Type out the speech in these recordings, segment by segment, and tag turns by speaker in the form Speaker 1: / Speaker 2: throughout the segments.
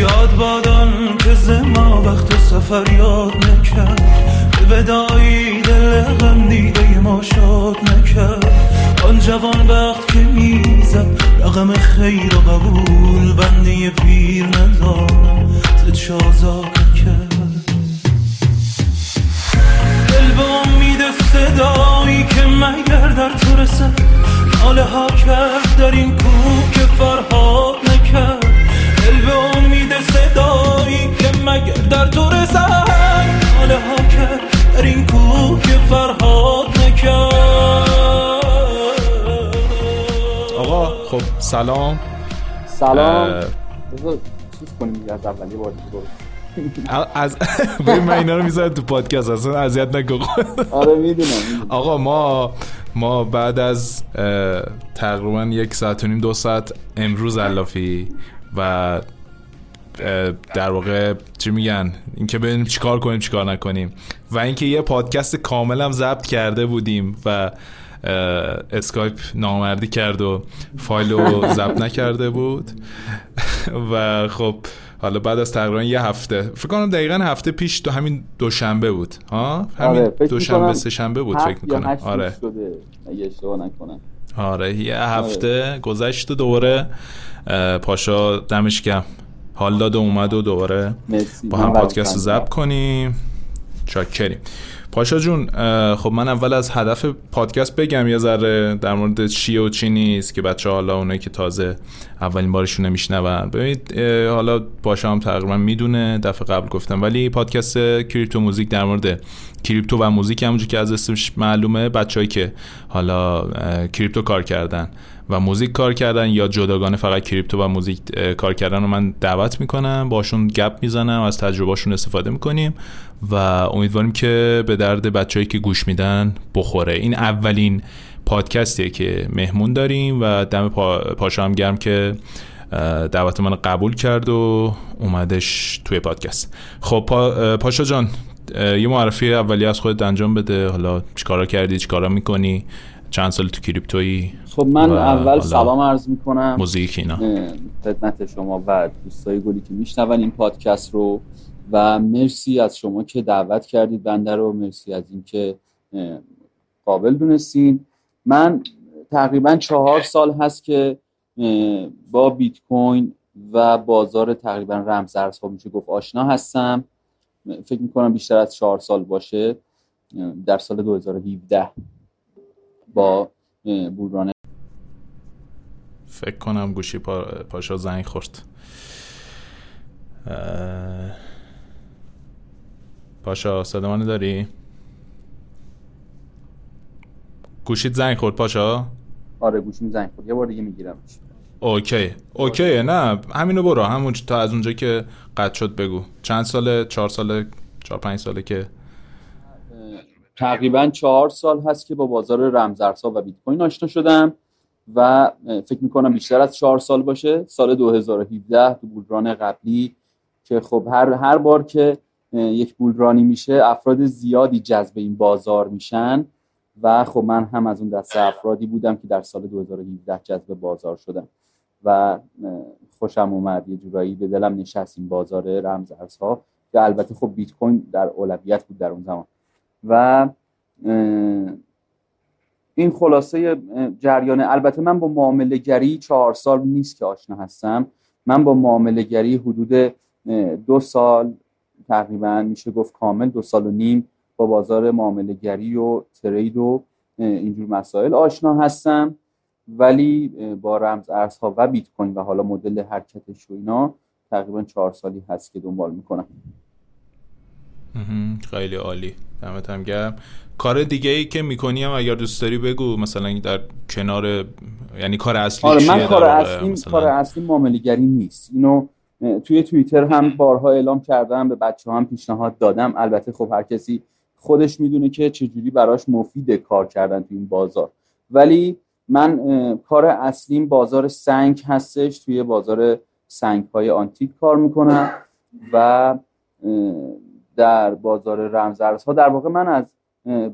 Speaker 1: یاد بادان که زما وقت سفر یاد نکرد. به ودایی دل غم دیده ما شاد نکرد. آن جوان وقت که می‌زد رقم خیر و قبول بنده پیر ندارم زد شازاد کرد دل به امید صدایی که مگر در تو رسد. ها کرد در این کوه که فرهاد نکرد دل به امید صدایی که مگر در تو رسد ناله ها کرد در این کوه که فرهاد نکرد
Speaker 2: آقا خب سلام
Speaker 3: سلام
Speaker 2: اه.
Speaker 3: بذار چیز کنیم دیگه از اولی بار.
Speaker 2: از من اینا رو می‌ذارم تو پادکست اصلا اذیت نکن
Speaker 3: آره می‌دونم.
Speaker 2: آقا ما ما بعد از تقریبا یک ساعت و نیم دو ساعت امروز علافی و در واقع چی میگن؟ اینکه ببینیم چیکار کنیم چیکار نکنیم. و اینکه یه پادکست کامل هم ضبط کرده بودیم و اسکایپ نامردی کرد و فایل رو ضبط نکرده بود. و خب حالا بعد از تقریبا یه هفته. فکر کنم دقیقا هفته پیش تو همین دوشنبه بود. ها؟ همین
Speaker 3: آره،
Speaker 2: دوشنبه سه شنبه بود فکر می‌کنم. آره.
Speaker 3: شده اگه اشتباه نکنم.
Speaker 2: آره یه هفته گذشت و دوباره پاشا دمش گرم. حال داد و اومد و دوباره با هم پادکست رو. ضبط کنیم. چاکریم. پاشا جون خب من اول از هدف پادکست بگم یه ذره در مورد چیه و چی نیست که بچه حالا اونایی که تازه اولین بارشون نمیشنون ببینید حالا پاشا هم تقریبا می‌دونه دفعه قبل گفتم. ولی پادکست کریپتو موزیک در مورد کریپتو و موزیک همونجور که از اسمش معلومه بچههایی که حالا کریپتو کار کردن و موزیک کار کردن یا جداگانه فقط کریپتو و موزیک کار کردن رو من دعوت می‌کنم. باشون گپ می‌زنم از تجربهشون استفاده می‌کنیم. و امیدواریم که به درد بچههایی که گوش میدن بخوره. این اولین پادکستیه که مهمون داریم و دم پا... پاشا هم گرم که دعوت من قبول کرد و اومدش توی پادکست. خب پا... پاشا جان یه معرفی اولی از خودت انجام بده. حالا چیکارا کردی؟ چیکارا می‌کنی؟ چند سال تو کریپتویی؟
Speaker 3: خب من اول سلام عرض می‌کنم.
Speaker 2: موزیک اینا.
Speaker 3: خدمت شما و دوستای گلی که میشنون این پادکست رو. و مرسی از شما که دعوت کردید بنده رو. مرسی از اینکه قابل دونستین. من تقریبا چهار سال هست که با بیت کوین و بازار تقریبا رمزارزها میشه گفت آشنا هستم. فکر می‌کنم بیشتر از چهار سال باشه. در سال 2017 با بوران.
Speaker 2: فکر کنم گوشی پا... پاشا زنگ خورد. پاشا صدا منو داری؟ گوشیت زنگ خورد پاشا؟
Speaker 3: آره گوشیم زنگ خورد. یه بار دیگه می‌گیرم
Speaker 2: OK OK نه همینو برو. همون تا از اونجا که قطع شد بگو. چند ساله؟ چهار ساله؟ چهار پنج ساله که؟
Speaker 3: تقریبا چهار سال هست که با بازار رمزارزها و بیت کوین آشنا شدم و فکر می‌کنم بیشتر از چهار سال باشه. سال 2017 تو bull run قبلی که خب هر هر بار که یک bull run ی میشه افراد زیادی جذب این بازار میشن و خب من هم از اون دسته افرادی بودم که در سال 2017 جذب بازار شدم و خوشم اومد. یه جورایی به دلم نشست این بازار رمزارزها که البته خب بیت کوین در اولویت بود در اون زمان. و این خلاصه جریان البته من با معامله گری چهار سال نیست که آشنا هستم. من با معامله گری حدود دو سال تقریبا میشه گفت کامل دو سال و نیم با بازار معامله گری و ترید و اینجور مسائل آشنا هستم ولی با رمز ارزها و بیت کوین و حالا مدل حرکتش و اینا تقریبا چهار سالی هست که دنبال می‌کنم.
Speaker 2: خیلی عالی دمت هم گرم کار دیگه ای که می‌کنی هم اگر دوست داری بگو مثلا در کنار یعنی کار اصلی
Speaker 3: آره من کار؟ اصلی
Speaker 2: مثلا؟
Speaker 3: کار اصلی معامله‌گری نیست اینو توی توییتر هم بارها اعلام کردم به بچه هم پیشنهاد دادم. البته خب هر کسی خودش می‌دونه که چجوری براش مفیده کار کردن توی این بازار. ولی من کار اصلیم بازار سنگ هستش. توی بازار سنگ های آنتیک کار می‌کنم و در بازار رمزارزها در واقع من از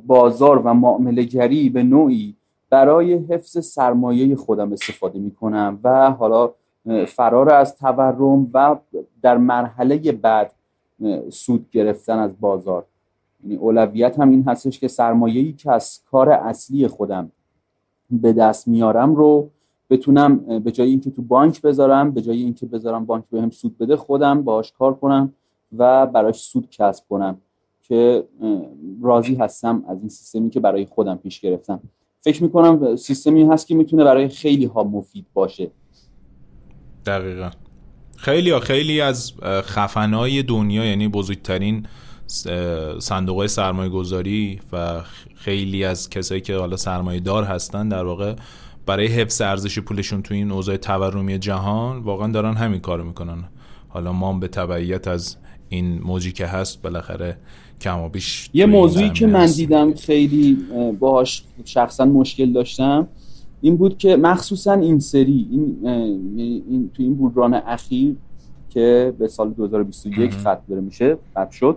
Speaker 3: بازار و معامله به نوعی برای حفظ سرمایه خودم استفاده می‌کنم و حالا فرار از تورم و در مرحله بعد سود گرفتن از بازار. یعنی اولویت هم این هستش که سرمایه‌ای که از کار اصلی خودم به دست میارم رو بتونم به جای اینکه تو بانک بذارم به جای اینکه بذارم بانک بهم سود بده خودم باهاش کار کنم و براش سود کسب کنم که راضی هستم از این سیستمی که برای خودم پیش گرفتم. فکر می‌کنم سیستمی هست که می‌تونه برای خیلی ها مفید باشه.
Speaker 2: دقیقا. خیلی ها خیلی از خفنای دنیا یعنی بزرگترین صندوق سرمایه گذاری و خیلی از کسایی که حالا سرمایه دار هستن در واقع برای حفظ ارزش پولشون تو این اوضاع تورمی جهان واقعا دارن همین کارو می‌کنن. حالا ما به تبعیت از این موجی که هست بالاخره کم و بیش
Speaker 3: یه موضوعی که من دیدم خیلی باهاش شخصا مشکل داشتم این بود که مخصوصا این سری این, این تو این بودران اخیر که به سال 2021 ختم داره میشه ختم شد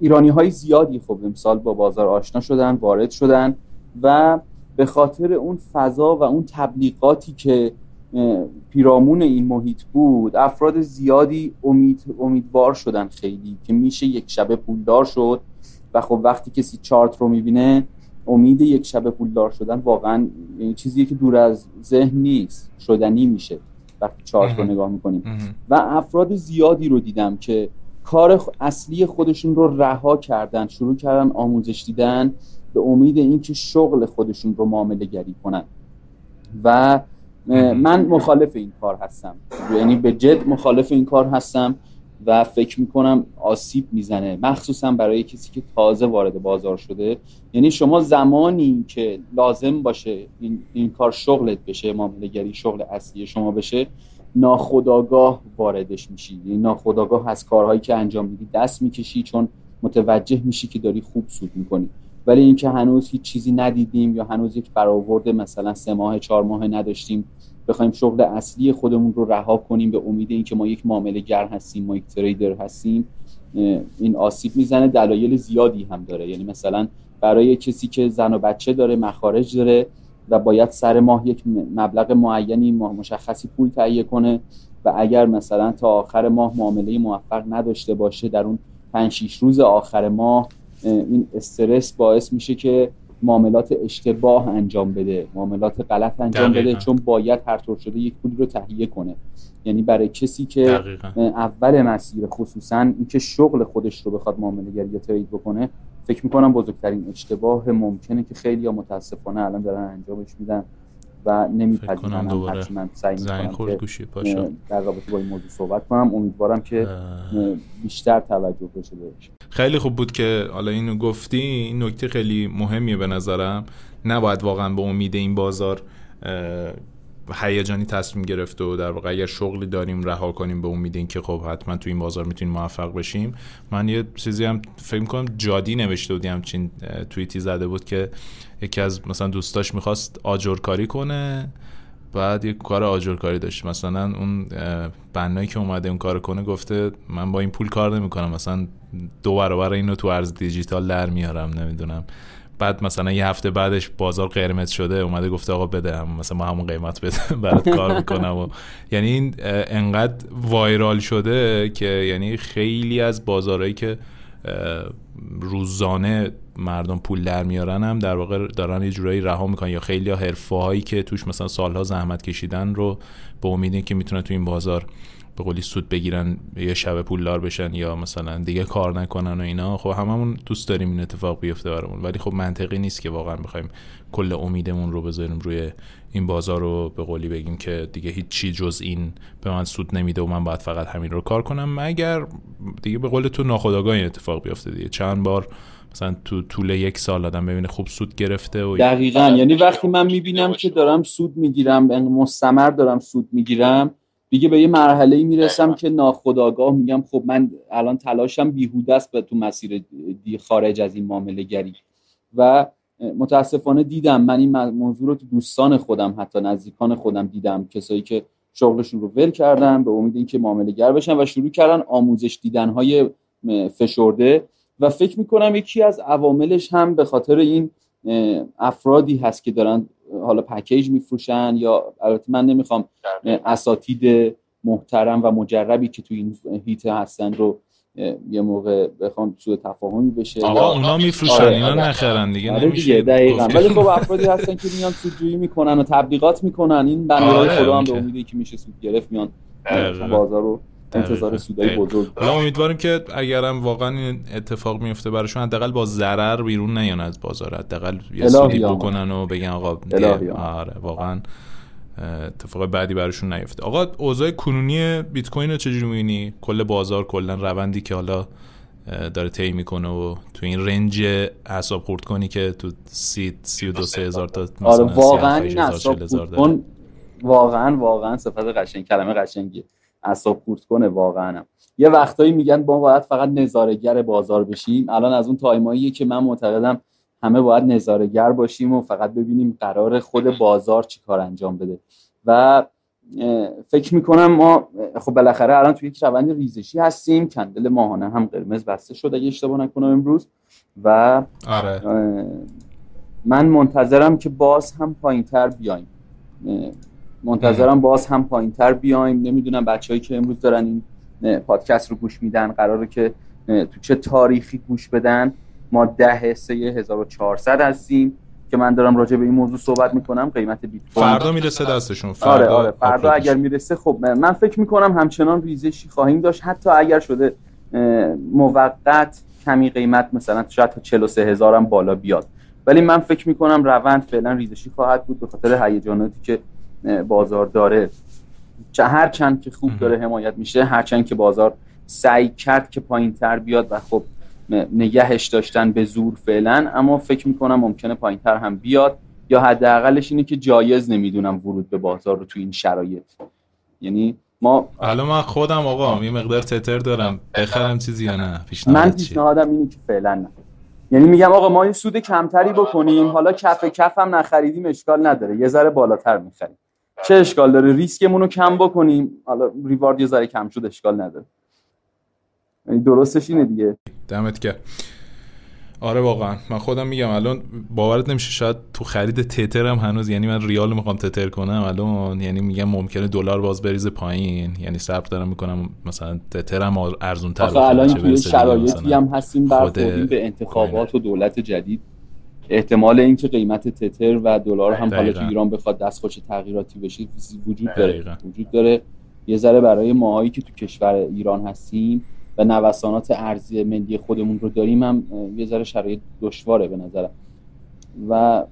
Speaker 3: ایرانی های زیادی خب امسال با بازار آشنا شدن وارد شدن و به خاطر اون فضا و اون تبلیغاتی که پیرامون این محیط بود افراد زیادی امید، امیدوار شدن خیلی که میشه یک شبه پولدار شد و خب وقتی کسی چارت رو می‌بینه امید یک شبه پولدار شدن واقعا چیزی که دور از ذهن نیست شدنی میشه وقتی چارت رو نگاه می‌کنیم. و افراد زیادی رو دیدم که کار اصلی خودشون رو رها کردن شروع کردن آموزش دیدن به امید اینکه شغل خودشون رو معامله گری کنن. و من مخالف این کار هستم. یعنی به جد مخالف این کار هستم. و فکر می‌کنم آسیب می‌زنه مخصوصا برای کسی که تازه وارد بازار شده. یعنی شما زمانی که لازم باشه این, این کار شغلت بشه معامله شغل اصلی شما بشه ناخداگاه واردش میشی. یعنی ناخداگاه از کارهایی که انجام میدی دست می‌کشی چون متوجه میشی که داری خوب سود می‌کنی. ولی اینکه هنوز هیچ چیزی ندیدیم یا هنوز یک برآورد مثلا سه ماه چهار ماه نداشتیم بخوایم شغل اصلی خودمون رو رها کنیم به امید اینکه ما یک معامله گر هستیم ما یک تریدر هستیم این آسیب می‌زنه دلایل زیادی هم داره. یعنی مثلا برای کسی که زن و بچه داره مخارج داره و باید سر ماه یک مبلغ معینی مشخصی پول تهیه کنه و اگر مثلا تا آخر ماه معامله موفق نداشته باشه در اون 5 6 روز آخر ماه این استرس باعث میشه که معاملات اشتباه انجام بده معاملات غلط انجام بده چون باید هر طور شده یک پولی رو تهیه کنه. یعنی برای کسی که اول مسیر خصوصا اینکه شغل خودش رو بخواد معامله گری یا ترید بکنه فکر می‌کنم بزرگترین اشتباه ممکنه که خیلی یا متاسفانه الان دارن انجامش میدن. و نمیپذیرن هرچی من سعی می‌کنم که در رابطه با این موضوع صحبت کنم. امیدوارم که بیشتر توجه بشه بهش
Speaker 2: خیلی خوب بود که حالا اینو گفتی. این نکته خیلی مهمیه به نظرم. نباید واقعا به امید این بازار هیجانی تصمیم گرفته و در واقع اگر شغلی داریم رها کنیم به امید اینکه خب حتما تو این بازار می‌تونیم موفق بشیم. من یه چیزی هم فکر کنم جادی نوشته بودیم همچین توییتی زده بود که یکی از مثلا دوستاش می‌خواست آجرکاری کنه بعد یک کار آجرکاری داشت. مثلا اون بنایی که اومده اون کار کنه گفته من با این پول کار نمی‌کنم مثلا دو برابر اینو تو ارز دیجیتال در میارم نمی‌دونم. بعد مثلا یه هفته بعدش بازار قرمز شده اومده گفته آقا بده هم مثلا ما همون قیمت بده برات کار می‌کنم و یعنی این انقدر وایرال شده که یعنی خیلی از بازارهایی که روزانه مردم پول در میارن هم در واقع دارن یه جورایی رها می‌کنن. یا خیلی حرفه هایی که توش مثلا سالها زحمت کشیدن رو به امید که می‌تونن تو این بازار به قولی سود بگیرن یه شب پولدار بشن یا مثلا دیگه کار نکنن و اینا. خب هممون دوست داریم این اتفاق بیفته برامون. ولی خب منطقی نیست که واقعا بخوایم کل امیدمون رو بذاریم روی این بازار رو به قولی بگیم که دیگه هیچ چی جز این به من سود نمیده و من باید فقط همین رو کار کنم. مگر دیگه به قول تو ناخودآگاه این اتفاق بیفته دیگه. چند بار مثلا تو طول یک سال آدم ببینه خوب سود گرفته و
Speaker 3: دقیقا. یعنی وقتی من می‌بینم که دارم سود می‌گیرم مستمر دارم سود می‌گیرم دیگه به یه مرحله ای می‌رسم که ناخداگاه میگم خب من الان تلاشم بیهوده است به تو مسیر دی خارج از این معامله گری. و متاسفانه دیدم من این موضوع رو تو دوستان خودم حتی نزدیکان خودم دیدم. کسایی که شغلشون رو ول کردن به امید اینکه معامله گر بشن و شروع کردن آموزش دیدن های فشرده و فکر می‌کنم یکی از عواملش هم به خاطر این افرادی هست که دارن حالا پکیج میفروشن یا البته من نمی‌خوام اساتید محترم و مجربی که تو این هیت هستن رو یه موقع بخوام سوء تفاهمی بشه.
Speaker 2: آقا اونا میفروشن آره، اینا آره. نخرن دیگه
Speaker 3: آره
Speaker 2: نمیشه
Speaker 3: دقیقاً. ولی خب افرادی هستن که میان سودجویی می‌کنن و تبلیغات می‌کنن این بندهای آره خدا هم به امیدی که میشه سود گرفت میان بازار رو انتظار سودای بزرگ
Speaker 2: حالا امیدواریم که اگرم واقعا این اتفاق میفته براشون حداقل با ضرر بیرون نیان از بازار. حداقل یه سودی بکنن و بگن آقا آره واقعا اتفاق بعدی براشون نیفته. آقا اوضاع کنونی بیت کوین رو چجوری می‌بینی؟ کل بازار کلا روندی که حالا داره طی می‌کنه و تو این رنج حساب خورد کنی که تو سی سی و دو سه هزار تا
Speaker 3: آره واقعا این خورد واقعا واقعا صفت قشنگ کلمه قشنگیه. حساب خورد کنه واقعا. یه وقتایی میگن ما باید فقط نظارگر بازار بشیم. الان از اون تایماییه که من معتقدم همه باید نظارگر باشیم و فقط ببینیم قرار خود بازار چی کار انجام بده. و فکر می‌کنم ما خب بالاخره الان توی یک روند ریزشی هستیم. کندل ماهانه هم قرمز بسته شد اگه اشتباه نکنم امروز. و
Speaker 2: آره.
Speaker 3: من منتظرم که باز هم پایین تر بیایم منتظرم باز هم پایین تر بیایم. نمی‌دونم بچههایی که امروز دارن این پادکست رو گوش میدن قراره که تو چه تاریخی گوش بدن. ما ده سه 1400 هستیم که من دارم راجع به این موضوع صحبت می‌کنم. قیمت بیت
Speaker 2: کوین. فردا می‌رسه دستشون.
Speaker 3: فردا آره آره فردا اگر می‌رسه خب من فکر می‌کنم همچنان ریزشی خواهیم داشت. حتی اگر شده موقت کمی قیمت مثلا شاید تا 43 هزارم بالا بیاد. ولی من فکر می‌کنم روند فعلا ریزشی خواهد بود به خاطر هیجاناتی که بازار داره. چه هر چند که خوب داره حمایت میشه هر چند که بازار سعی کرد که پایین تر بیاد و خب نگهش داشتن به زور فعلا اما فکر می‌کنم ممکنه پایین تر هم بیاد. یا حداقلش اینه که جایز نمی‌دونم ورود به بازار رو تو این شرایط. یعنی ما
Speaker 2: الان من خودم آقا یه مقدار تتر دارم. بخرم چیزی یا نه؟
Speaker 3: من پیشنهادم اینه که فعلا نه. یعنی میگم آقا ما این سود کمتری بکنیم. حالا کف کف هم نخریدیم اشکال نداره. یه ذره بالاتر می‌خریم. چه اشکال داره؟ ریسکمون رو کم بکنیم. حالا ریوارد یه ذره کم شد اشکال نداره. یعنی درستش اینه دیگه.
Speaker 2: دمت گرم. آره واقعا. من خودم میگم الان باورت نمیشه شاید تو خرید تتر هم هنوز یعنی من ریال می‌خوام تتر کنم الان یعنی میگم ممکنه دلار باز بریزه پایین. یعنی صبر دارم می‌کنم مثلا تتر هم ارزون تر
Speaker 3: الان توی شرایطی هم هستیم برخوردیم به انتخابات و دولت جدید. احتمال اینکه قیمت تتر و دلار هم حالا تو ایران بخواد دستخوش تغییراتی بشه وجود داره. وجود داره. یه ذره برای ماهایی که تو کشور ایران هستیم و نوسانات ارزی ملی خودمون رو داریم هم یه ذره شرایط دشواره به نظرم. و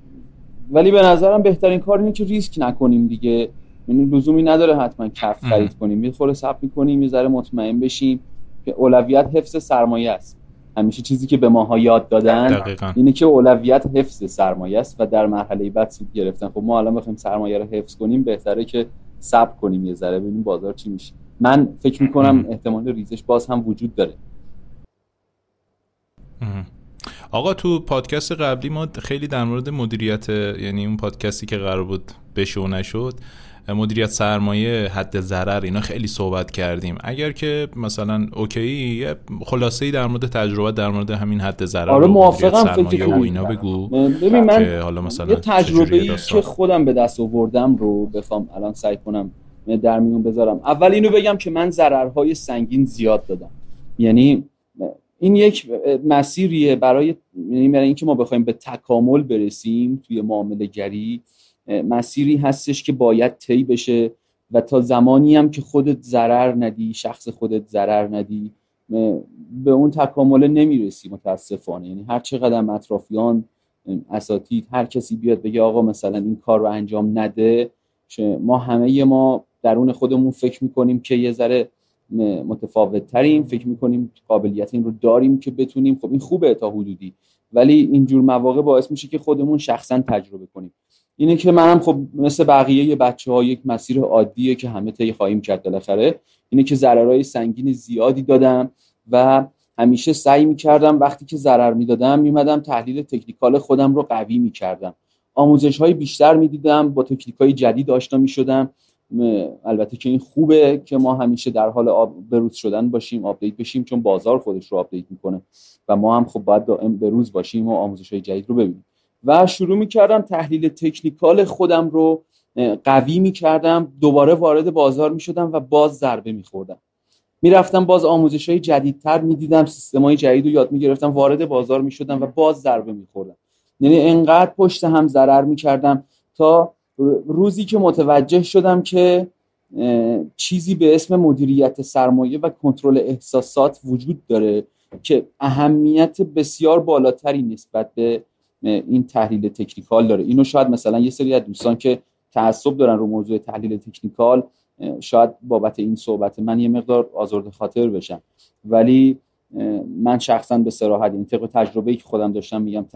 Speaker 3: ولی به نظرم بهترین کار اینه که ریسک نکنیم دیگه. یعنی لزومی نداره حتما کف خرید کنیم. یه خورده صبر می‌کنیم یه ذره مطمئن بشیم که اولویت حفظ سرمایه است. همیشه چیزی که به ماها یاد دادن
Speaker 2: دقیقا.
Speaker 3: اینه که اولویت حفظ سرمایه است و در مرحله بعد سود گرفتن. خب ما الان بخوایم سرمایه رو حفظ کنیم بهتره که صبر کنیم یه ذره ببینیم بازار چی میشه. من فکر می‌کنم احتمال ریزش باز هم وجود داره.
Speaker 2: آقا تو پادکست قبلی ما خیلی در مورد مدیریت یعنی اون پادکستی که قرار بود بشه و نشد مدیریت سرمایه حد ضرر اینا خیلی صحبت کردیم. اگر که مثلا اوکی خلاصه ای در مورد تجربه در مورد همین حد ضرر
Speaker 3: آره موافقم فکر
Speaker 2: و اینا بگو
Speaker 3: ببین من حالا مثلا یه تجربه ای که خودم به دست آوردم رو بخوام الان سعی کنم در میون بذارم. اول اینو بگم که من ضررهای سنگین زیاد دادم. یعنی این یک مسیریه برای یعنی برای اینکه ما بخوایم به تکامل برسیم توی معامله گری مسیری هستش که باید طی بشه و تا زمانی هم که خودت ضرر ندی شخص خودت ضرر ندی به اون تکامل نمی‌رسی متاسفانه. یعنی هر چقدر اطرافیان اساتید هر کسی بیاد بگه آقا مثلا این کار رو انجام نده ما همه ما درون خودمون فکر می‌کنیم که یه ذره متفاوت تریم فکر می‌کنیم قابلیت این رو داریم که بتونیم. خب این خوبه تا حدودی ولی اینجور مواقع باعث میشه که خودمون شخصا تجربه کنیم. اینه که منم خب مثل بقیه بچه ها یک مسیر عادیه که همه طی خواهیم کرد بالاخره. اینه که ضررهای سنگین زیادی دادم و همیشه سعی می‌کردم وقتی که ضرر می‌دادم میمدم تحلیل technical خودم رو قوی می‌کردم. آموزش های بیشتر می‌دیدم با تکنیک های جدید آشنا می‌شدم. البته که این خوبه که ما همیشه در حال up بروز شدن باشیم update بشیم چون بازار خودش رو update می‌کنه و ما هم خب باید دائم بروز باشیم و آموزش های جدید رو ببینیم. و شروع می‌کردم تحلیل تکنیکال خودم رو قوی می‌کردم دوباره وارد بازار می‌شدم و باز ضربه میخوردم. می‌رفتم باز آموزش های جدیدتر می‌دیدم سیستم های جدید رو یاد می‌گرفتم وارد بازار می‌شدم و باز ضربه میخوردم. یعنی انقدر پشت هم ضرر می‌کردم تا روزی که متوجه شدم که چیزی به اسم مدیریت سرمایه و کنترل احساسات وجود داره که اهمیت بسیار بالاتری نسبت به این تحلیل تکنیکال داره. اینو شاید مثلا یه سری از دوستان که تعصب دارن رو موضوع تحلیل تکنیکال شاید بابت این صحبت من یه مقدار آزرد خاطر بشم. ولی من شخصا به سراحت این طبق تجربه که خودم داشتم میگم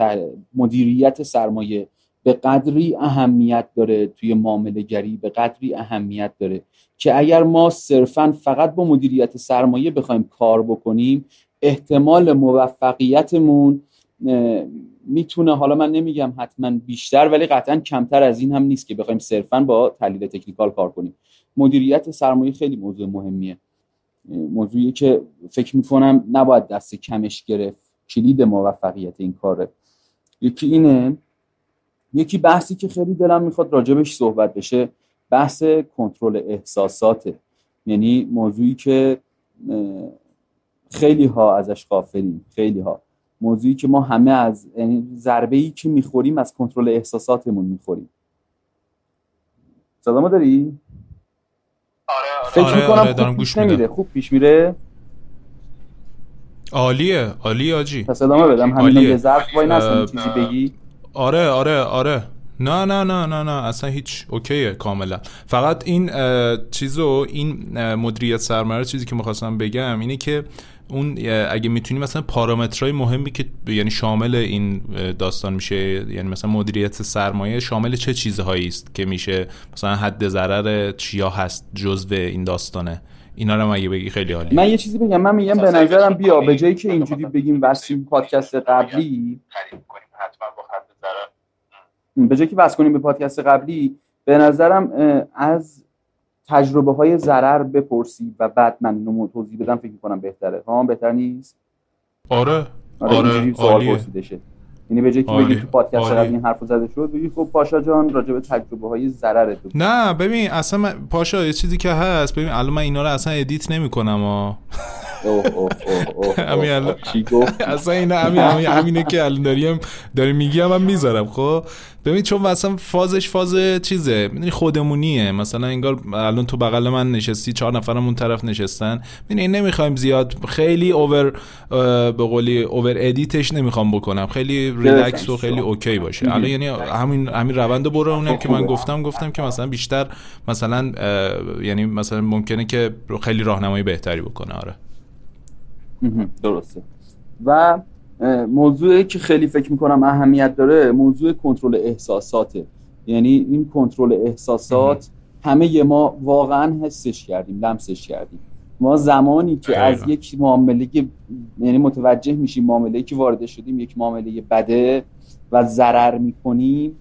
Speaker 3: مدیریت سرمایه به قدری اهمیت داره توی معامله گری به قدری اهمیت داره که اگر ما صرفا فقط با مدیریت سرمایه بخوایم کار بکنیم احتمال موفقیتمون می‌تونه حالا من نمیگم حتما بیشتر ولی قطعا کمتر از این هم نیست که بخوایم صرفا با تحلیل تکنیکال کار کنیم. مدیریت سرمایه خیلی موضوع مهمیه. موضوعی که فکر می‌کنم نباید دست کمش گرفت. کلید موفقیت این کاره. یکی اینه یکی بحثی که خیلی دلم می‌خواد راجبش صحبت بشه بحث کنترل احساساته. یعنی موضوعی که خیلی ها ازش غافلیم. خیلی ها موضوعی که ما همه از یعنی ضربه ای که می‌خوریم از کنترل احساساتمون می‌خوریم. صدامو داری؟
Speaker 4: آره آره.
Speaker 3: فکر
Speaker 2: آره،
Speaker 3: می‌کنم
Speaker 2: آره، دارم
Speaker 3: خوب
Speaker 2: گوش میدم.
Speaker 3: خوب پیش میره.
Speaker 2: عالیه عالی آجی.
Speaker 3: پس ادامه بدم. همین. یه ظرف وای نستم
Speaker 2: اه،
Speaker 3: چیزی بگی.
Speaker 2: آره آره آره. نه نه نه نه نه. اصلا هیچ. اوکیه کاملا. فقط این چیزو این مدیریت سرمایه چیزی که می‌خواستم بگم اینه که اون اگه می‌تونی مثلا پارامترهای مهمی که یعنی شامل این داستان میشه یعنی مثلا مدیریت سرمایه شامل چه چیزهایی است که میشه مثلا حد ضرر چیا هست جزو این داستانه؟ اینا رو هم اگه بگی خیلی عالی
Speaker 3: من یه چیزی بگم. من میگم به نظرم بیا به جایی که اینجوری بگیم واسه پادکست قبلی.
Speaker 4: خرید کنیم حتما با خط ضرر.
Speaker 3: به جایی که وصل کنیم به پادکست قبلی به نظرم از تجربه های ضرر بپرسی و بعد من اینو توضیح بدم فکر کنم بهتره. ها بهتر نیست؟
Speaker 2: آره.
Speaker 3: آره,
Speaker 2: آره،
Speaker 3: سوال. پرسیده شه. یعنی به جایی که بگی تو پادکست. قبلی این حرفو زده شد بگی خب پاشا جان راجع به تجربه های ضرر تو.
Speaker 2: نه ببین اصلا من پاشا یه چیزی که هست ببین الان من اینا رو اصلا ادیت نمی‌کنم ها همین اصلا اینا همین همین همینه که الان داریم داری میگی هم, من می‌ذارم خب؟ ببین چون مثلا فازش فاز چیزه می‌دونی خودمونیه. مثلا انگار الان تو بغل من نشستی چهار نفرم اون طرف نشستن. می‌دونی نمی‌خوایم زیاد خیلی over به قولی over edit ش نمی‌خوام بکنم. خیلی ریلکس و خیلی OK باشه. الان یعنی همین همین روند برو اونم که من گفتم گفتم که مثلا بیشتر مثلا یعنی مثلا ممکنه که خیلی راهنمایی بهتری بکنه. آره.
Speaker 3: درسته. و موضوعی که خیلی فکر می‌کنم اهمیت داره موضوع کنترل احساساته. یعنی این کنترل احساسات همه ما واقعا حسش کردیم لمسش کردیم. ما زمانی که
Speaker 2: دقیقا.
Speaker 3: از یک معامله یعنی متوجه میشیم معامله که وارد شدیم یک معامله بده و ضرر می‌کنیم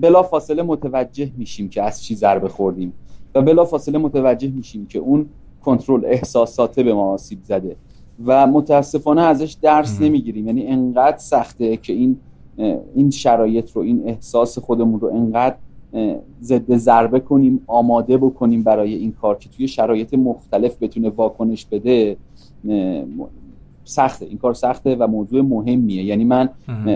Speaker 3: بلا فاصله متوجه میشیم که از چی ضربه خوردیم و بلا فاصله متوجه میشیم که اون کنترل احساساته به ما آسیب زده و متاسفانه ازش درس. نمی‌گیریم یعنی انقدر سخته که این این شرایط رو این احساس خودمون رو انقدر ضد ضربه کنیم آماده بکنیم برای این کار که توی شرایط مختلف بتونه واکنش بده سخته. این کار سخته و موضوع مهمیه. یعنی من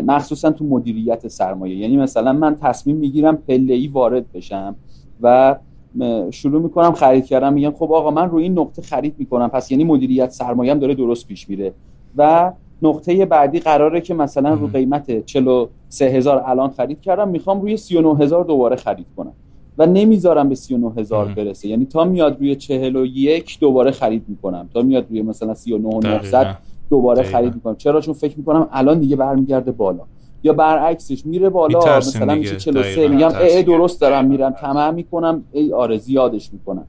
Speaker 3: مخصوصا تو مدیریت سرمایه. یعنی مثلا من تصمیم می‌گیرم پله ای وارد بشم و شروع می‌کنم خرید کردم میگم خب آقا من روی این نقطه خرید می‌کنم. پس یعنی مدیریت سرمایه‌ام داره درست پیش میره. و نقطه بعدی قراره که مثلا رو. قیمت 43 هزار الان خرید کردم می‌خوام روی 39 هزار دوباره خرید کنم و نمی‌ذارم به 39 هزار. برسه یعنی تا میاد روی 41 دوباره خرید می‌کنم تا میاد روی مثلا 39 900
Speaker 2: دقیقاً.
Speaker 3: دوباره
Speaker 2: دقیقاً.
Speaker 3: خرید می‌کنم چرا چون فکر می‌کنم الان دیگه برمیگرده بالا یا برعکسش میره بالا مثلا. میشه 43
Speaker 2: دقیقاً.
Speaker 3: میگم. ای درست دارم میرم طمع می‌کنم ای آره زیادش می‌کنم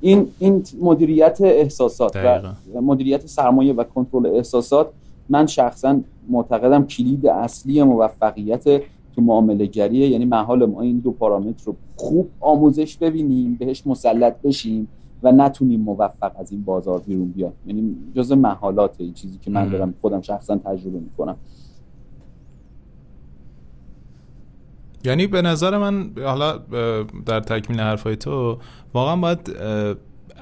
Speaker 3: این این مدیریت احساسات
Speaker 2: دقیقاً.
Speaker 3: و مدیریت سرمایه و کنترل احساسات من شخصا معتقدم کلید اصلی موفقیت تو معامله گریه یعنی محال ما این دو پارامتر رو خوب آموزش ببینیم بهش مسلط بشیم و نتونیم موفق از این بازار بیرون بیایم یعنی جز محالات این چیزی که من. دارم خودم شخصا تجربه می‌کنم
Speaker 2: یعنی به نظر من حالا در تکمیل حرفای تو واقعا باید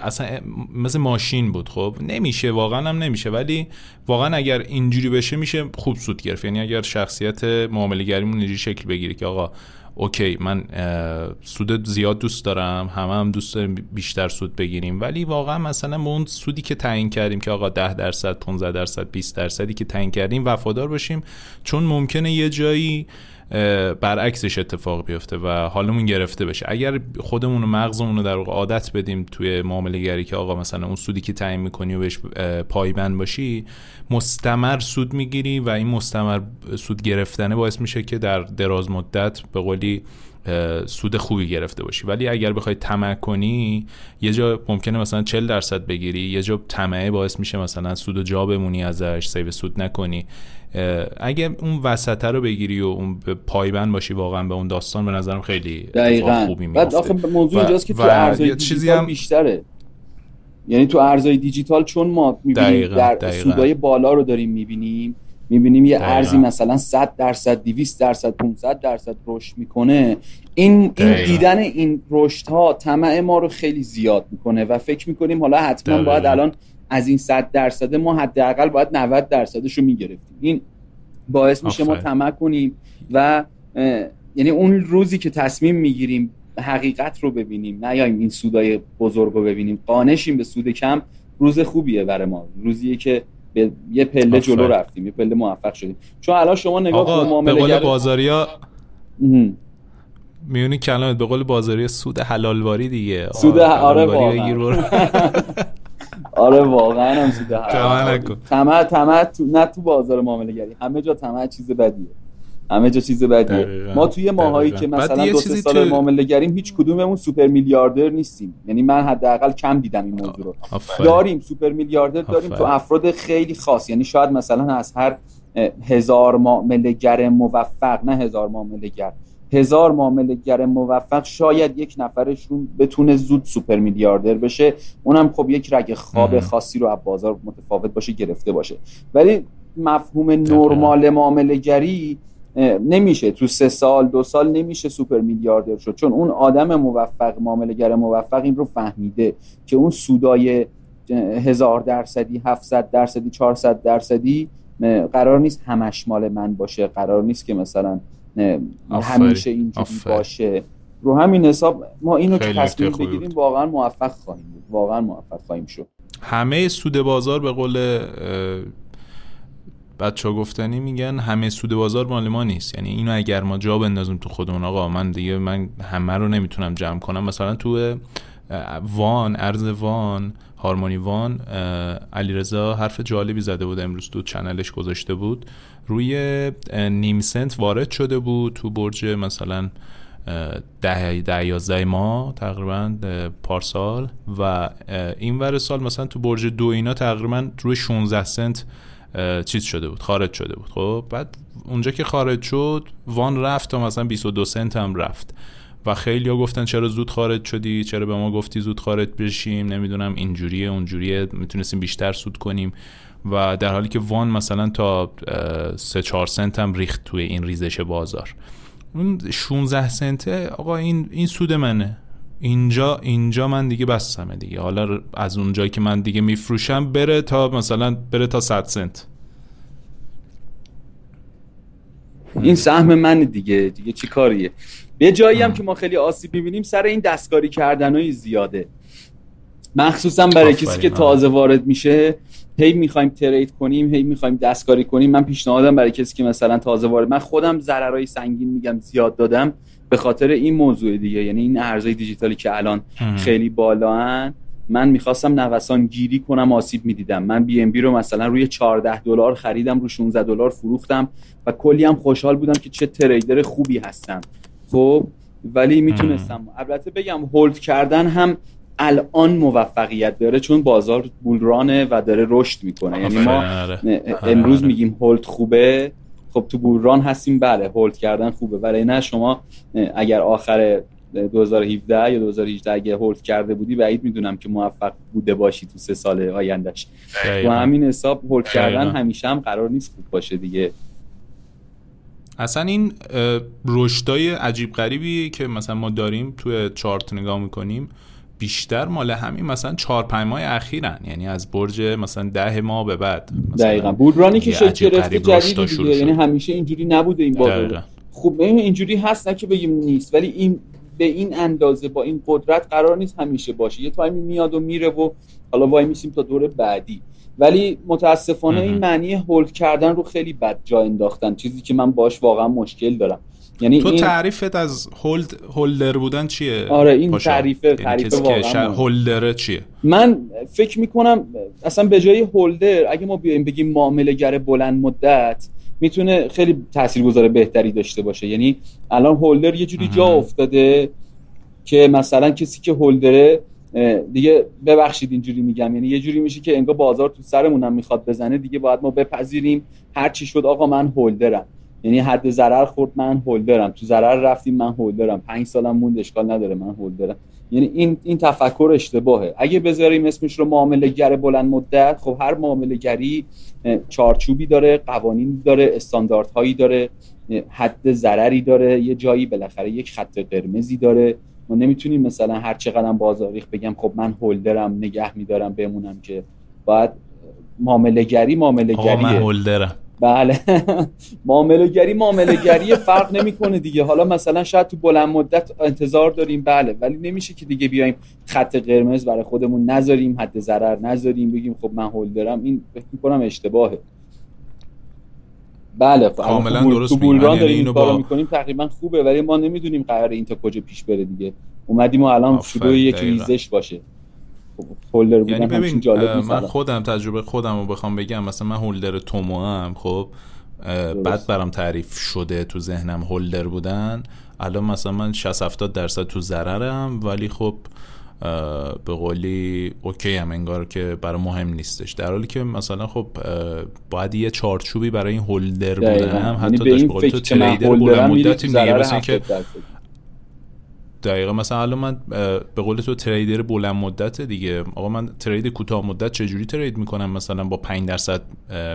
Speaker 2: اصلا مثل ماشین بود خب؟ نمیشه واقعا هم نمیشه. ولی واقعا اگر اینجوری بشه میشه خوب سود گرفت. یعنی اگر شخصیت معامله گریمون اینجوری شکل بگیره که آقا اوکی من سود زیاد دوست دارم همه هم دوست داریم بیشتر سود بگیریم. ولی واقعا مثلا ما اون سودی که تعیین کردیم که آقا 10 درصد 15 درصد 20 درصدی که تعیین کردیم وفادار باشیم. چون ممکنه یه جایی برعکسش اتفاق بیفته و حالمون گرفته بشه. اگر خودمون و مغزمون رو در عادت بدیم توی معامله گری که آقا مثلا اون سودی که تعیین می‌کنی و بهش پایبند باشی مستمر سود می‌گیری و این مستمر سود گرفتنه باعث میشه که در دراز مدت به قولی سود خوبی گرفته باشی. ولی اگر بخوای طمع کنی یه جا ممکنه مثلا 40 درصد بگیری یه جا طمعه باعث میشه مثلا سود و جا بمونی ازش سیو سود نکنی. اگه اون وسطه رو بگیری و اون پایبند باشی واقعا به اون داستان به نظرم خیلی
Speaker 3: دقیقاً. خوبی بعد آخه موضوع اینجاست که تو ارزهای دیجیتال هم... بیشتره. یعنی تو ارزهای دیجیتال چون ما می‌بینیم در سودای بالا رو داریم می‌بینیم می‌بینیم یه ارزی مثلا 100 درصد 200 درصد 500 درصد رشد می‌کنه. این این دیدن این رشد ها طمع ما رو خیلی زیاد می‌کنه و فکر می‌کنیم حالا حتما باید الان از این 100 درصد ما حداقل باید 90 درصدش رو می‌گرفتیم. این باعث میشه ما طمع کنیم و یعنی اون روزی که تصمیم می‌گیریم حقیقت رو ببینیم نیایم این سودای بزرگ رو ببینیم. قانشیم به سود کم روز خوبیه برای ما. روزیه که به یه پله جلو رفتیم یه پله موفق شدیم. چون الان شما نگاه
Speaker 2: کن معامله به قول بازاریا میونی کلامت به قول بازاری سود حلالواری دیگه.
Speaker 3: سود آره واقعا. آره واقعا هم سود حلال طمع طمع نه تو بازار معامله گری. همه جا طمع چیز بدیه. همه جا چیز بدیه. ما توی ماهایی که مثلا دو سه سال تو... معامله گریم هیچ کدوممون سوپر میلیاردر نیستیم. یعنی من حداقل کم دیدم این موضوع رو. داریم سوپر میلیاردر داریم تو افراد خیلی خاص. یعنی شاید مثلا از هر هزار معامله گر موفق نه هزار معامله گر هزار معامله گر موفق شاید یک نفرشون بتونه زود سوپر میلیاردر بشه. اونم خب یک رگ خواب خاصی رو از بازار متفاوت باشه گرفته باشه. ولی مفهوم نرمال معامله گری نمیشه. تو سه سال دو سال نمیشه سوپر میلیاردر شد. چون اون آدم موفق گر موفق این رو فهمیده که اون سودای هزار درصدی 700 درصدی 400 درصدی قرار نیست همش مال من باشه. قرار نیست که مثلا همیشه اینجوری باشه. رو همین حساب ما اینو که تصمیم بگیریم واقعا موفق خواهیم بود. واقعا موفق خواهیم شد.
Speaker 2: همه سود بازار به قول بچه ها گفتنی میگن همه سود بازار مال ما نیست. یعنی اینو اگر ما جا بندازیم تو خودمون آقا من دیگه من همه رو نمی‌تونم جمع کنم. مثلا تو وان ارز وان هارمونی وان علیرضا حرف جالبی زده بود امروز تو چنلش گذاشته بود. روی نیم سنت وارد شده بود تو برج مثلا ده ده یازده ماه تقریبا پارسال و این ور سال مثلا تو برج دو اینا تقریبا روی 16 سنت چیز شده بود خارج شده بود. خب بعد اونجا که خارج شد وان رفت تا مثلا 22 سنت هم رفت. و خیلی ها گفتن چرا زود خارج شدی چرا به ما گفتی زود خارج بشیم نمی‌دونم اینجوریه اونجوریه می‌تونستیم بیشتر سود کنیم. و در حالی که وان مثلا تا 3 4 سنت هم ریخت توی این ریزش بازار. اون 16 سنت آقا این این سود منه. اینجا اینجا من دیگه بستمه دیگه. حالا از اونجایی که من دیگه میفروشم بره تا مثلا بره تا 100 سنت.
Speaker 3: این سهم من دیگه. دیگه چی کاریه؟ به جایی هم که ما خیلی آسیب می‌بینیم سر این دستکاری کردن زیاده. مخصوصا برای کسی که تازه وارد میشه هی می‌خوایم ترید کنیم هی می‌خوایم دستکاری کنیم. من پیشنهادم برای کسی که مثلا تازه وارد من خودم ضررهای سنگین میگم زیاد دادم به خاطر این موضوع دیگه. یعنی این ارزهای دیجیتالی که الان خیلی بالا من می‌خواستم نوسان گیری کنم آسیب می‌دیدم. من بی ام بی رو مثلا روی 14 دلار خریدم رو 16 دلار فروختم و کلی هم خوشحال بودم که چه تریدر خوبی هستم. خب ولی می‌تونستم. البته بگم هولد کردن هم الان موفقیت داره چون بازار بولرانه و داره رشد می‌کنه. یعنی ما آره. امروز آره. میگیم هولد خوبه. خب تو بولران هستیم بله هولد کردن خوبه. ولی نه شما اگر آخر 2017 یا 2018 اگه هولد کرده بودی بعید می‌دونم که موفق بوده باشی تو سه سال آیندهش. با همین حساب هولد کردن همیشه هم قرار نیست خوب باشه دیگه.
Speaker 2: اصلا این رشدای عجیب غریبی که مثلا ما داریم توی چارت نگاه می‌کنیم بیشتر مال همین مثلا چهار پنج ماه اخیرن. یعنی از برج مثلا ده ماه به بعد.
Speaker 3: دقیقا. بودرانی که شکل گرفته جدید دیگه. یعنی همیشه اینجوری نبوده این بازار خب اینجوری هست نه که بگیم نیست ولی این به این اندازه با این قدرت قرار نیست همیشه باشه. یه تایمی میاد و میره و حالا وای میسیم تا دور بعدی. ولی متاسفانه این معنی هولد کردن رو خیلی بد جا انداختن. چیزی که من باش واقعا مشکل دارم.
Speaker 2: یعنی تو این... تعریفت از هولد هولدر بودن چیه؟
Speaker 3: آره این تعریفه یعنی تعریف
Speaker 2: واقعا هولدر چیه؟
Speaker 3: من فکر می‌کنم اصلا به جای هولدر اگه ما بیایم بگیم معامله گر بلند مدت می‌تونه خیلی تاثیرگذار بهتری داشته باشه. یعنی الان هولدر یه جوری جا افتاده که مثلا کسی که هولدره دیگه ببخشید اینجوری میگم. یعنی یه جوری میشه که انگار بازار تو سرمونم می‌خواد بزنه دیگه باید ما بپذیریم. هر چی شد آقا من هولدرم. یعنی حد ضرر خورد من هولدرم. تو ضرر رفتیم من هولدرم. پنج سالم موند اشکال نداره من هولدرم. یعنی این این تفکر اشتباهه. اگه بذاریم اسمش رو معامله گر بلند مدت خب هر معامله گری چارچوبی داره قوانین داره استانداردهایی داره حد ضرری داره. یه جایی بالاخره یک خط قرمزی داره. ما نمی‌تونیم مثلا هر چقدر بازاریخ بگم خب من هولدرم نگه میدارم بمونم که باید معامله گری معامله گریه من
Speaker 2: هولدرم.
Speaker 3: بله. معامله گری معامله گری فرق نمی‌کنه دیگه. حالا مثلا شاید تو بلند مدت انتظار داریم بله ولی نمیشه که دیگه بیایم خط قرمز برای خودمون نذاریم حد ضرر نذاریم بگیم خب من هولدرم. این فکر می‌کنم اشتباهه. بله
Speaker 2: کاملا درست
Speaker 3: تو بولران یعنی اینو با... می‌کنیم تقریبا خوبه ولی ما نمی‌دونیم قرار این تا کجا پیش بره دیگه. اومدیم و الان شروع یک ریزش باشه. هولدر
Speaker 2: یعنی ببین من خودم تجربه خودم رو بخوام بگم. مثلا من هولدر تومو هم خب بعد برام تعریف شده تو ذهنم هولدر بودن. الان مثلا من 60 70 درصد تو ضررم ولی خب به قولی اوکی هم انگار که برای مهم نیستش. در حالی که مثلا خب باید یه چارچوبی برای این هولدر بودن. هم
Speaker 3: حتی یعنی داشت تو تریدر بلند مدتی
Speaker 2: میگه. که دقیقا مثلا الان من به قول تو تریدر بلند مدت دیگه. آقا من ترید کوتاه مدت چجوری ترید می‌کنم؟ مثلا با 5 درصد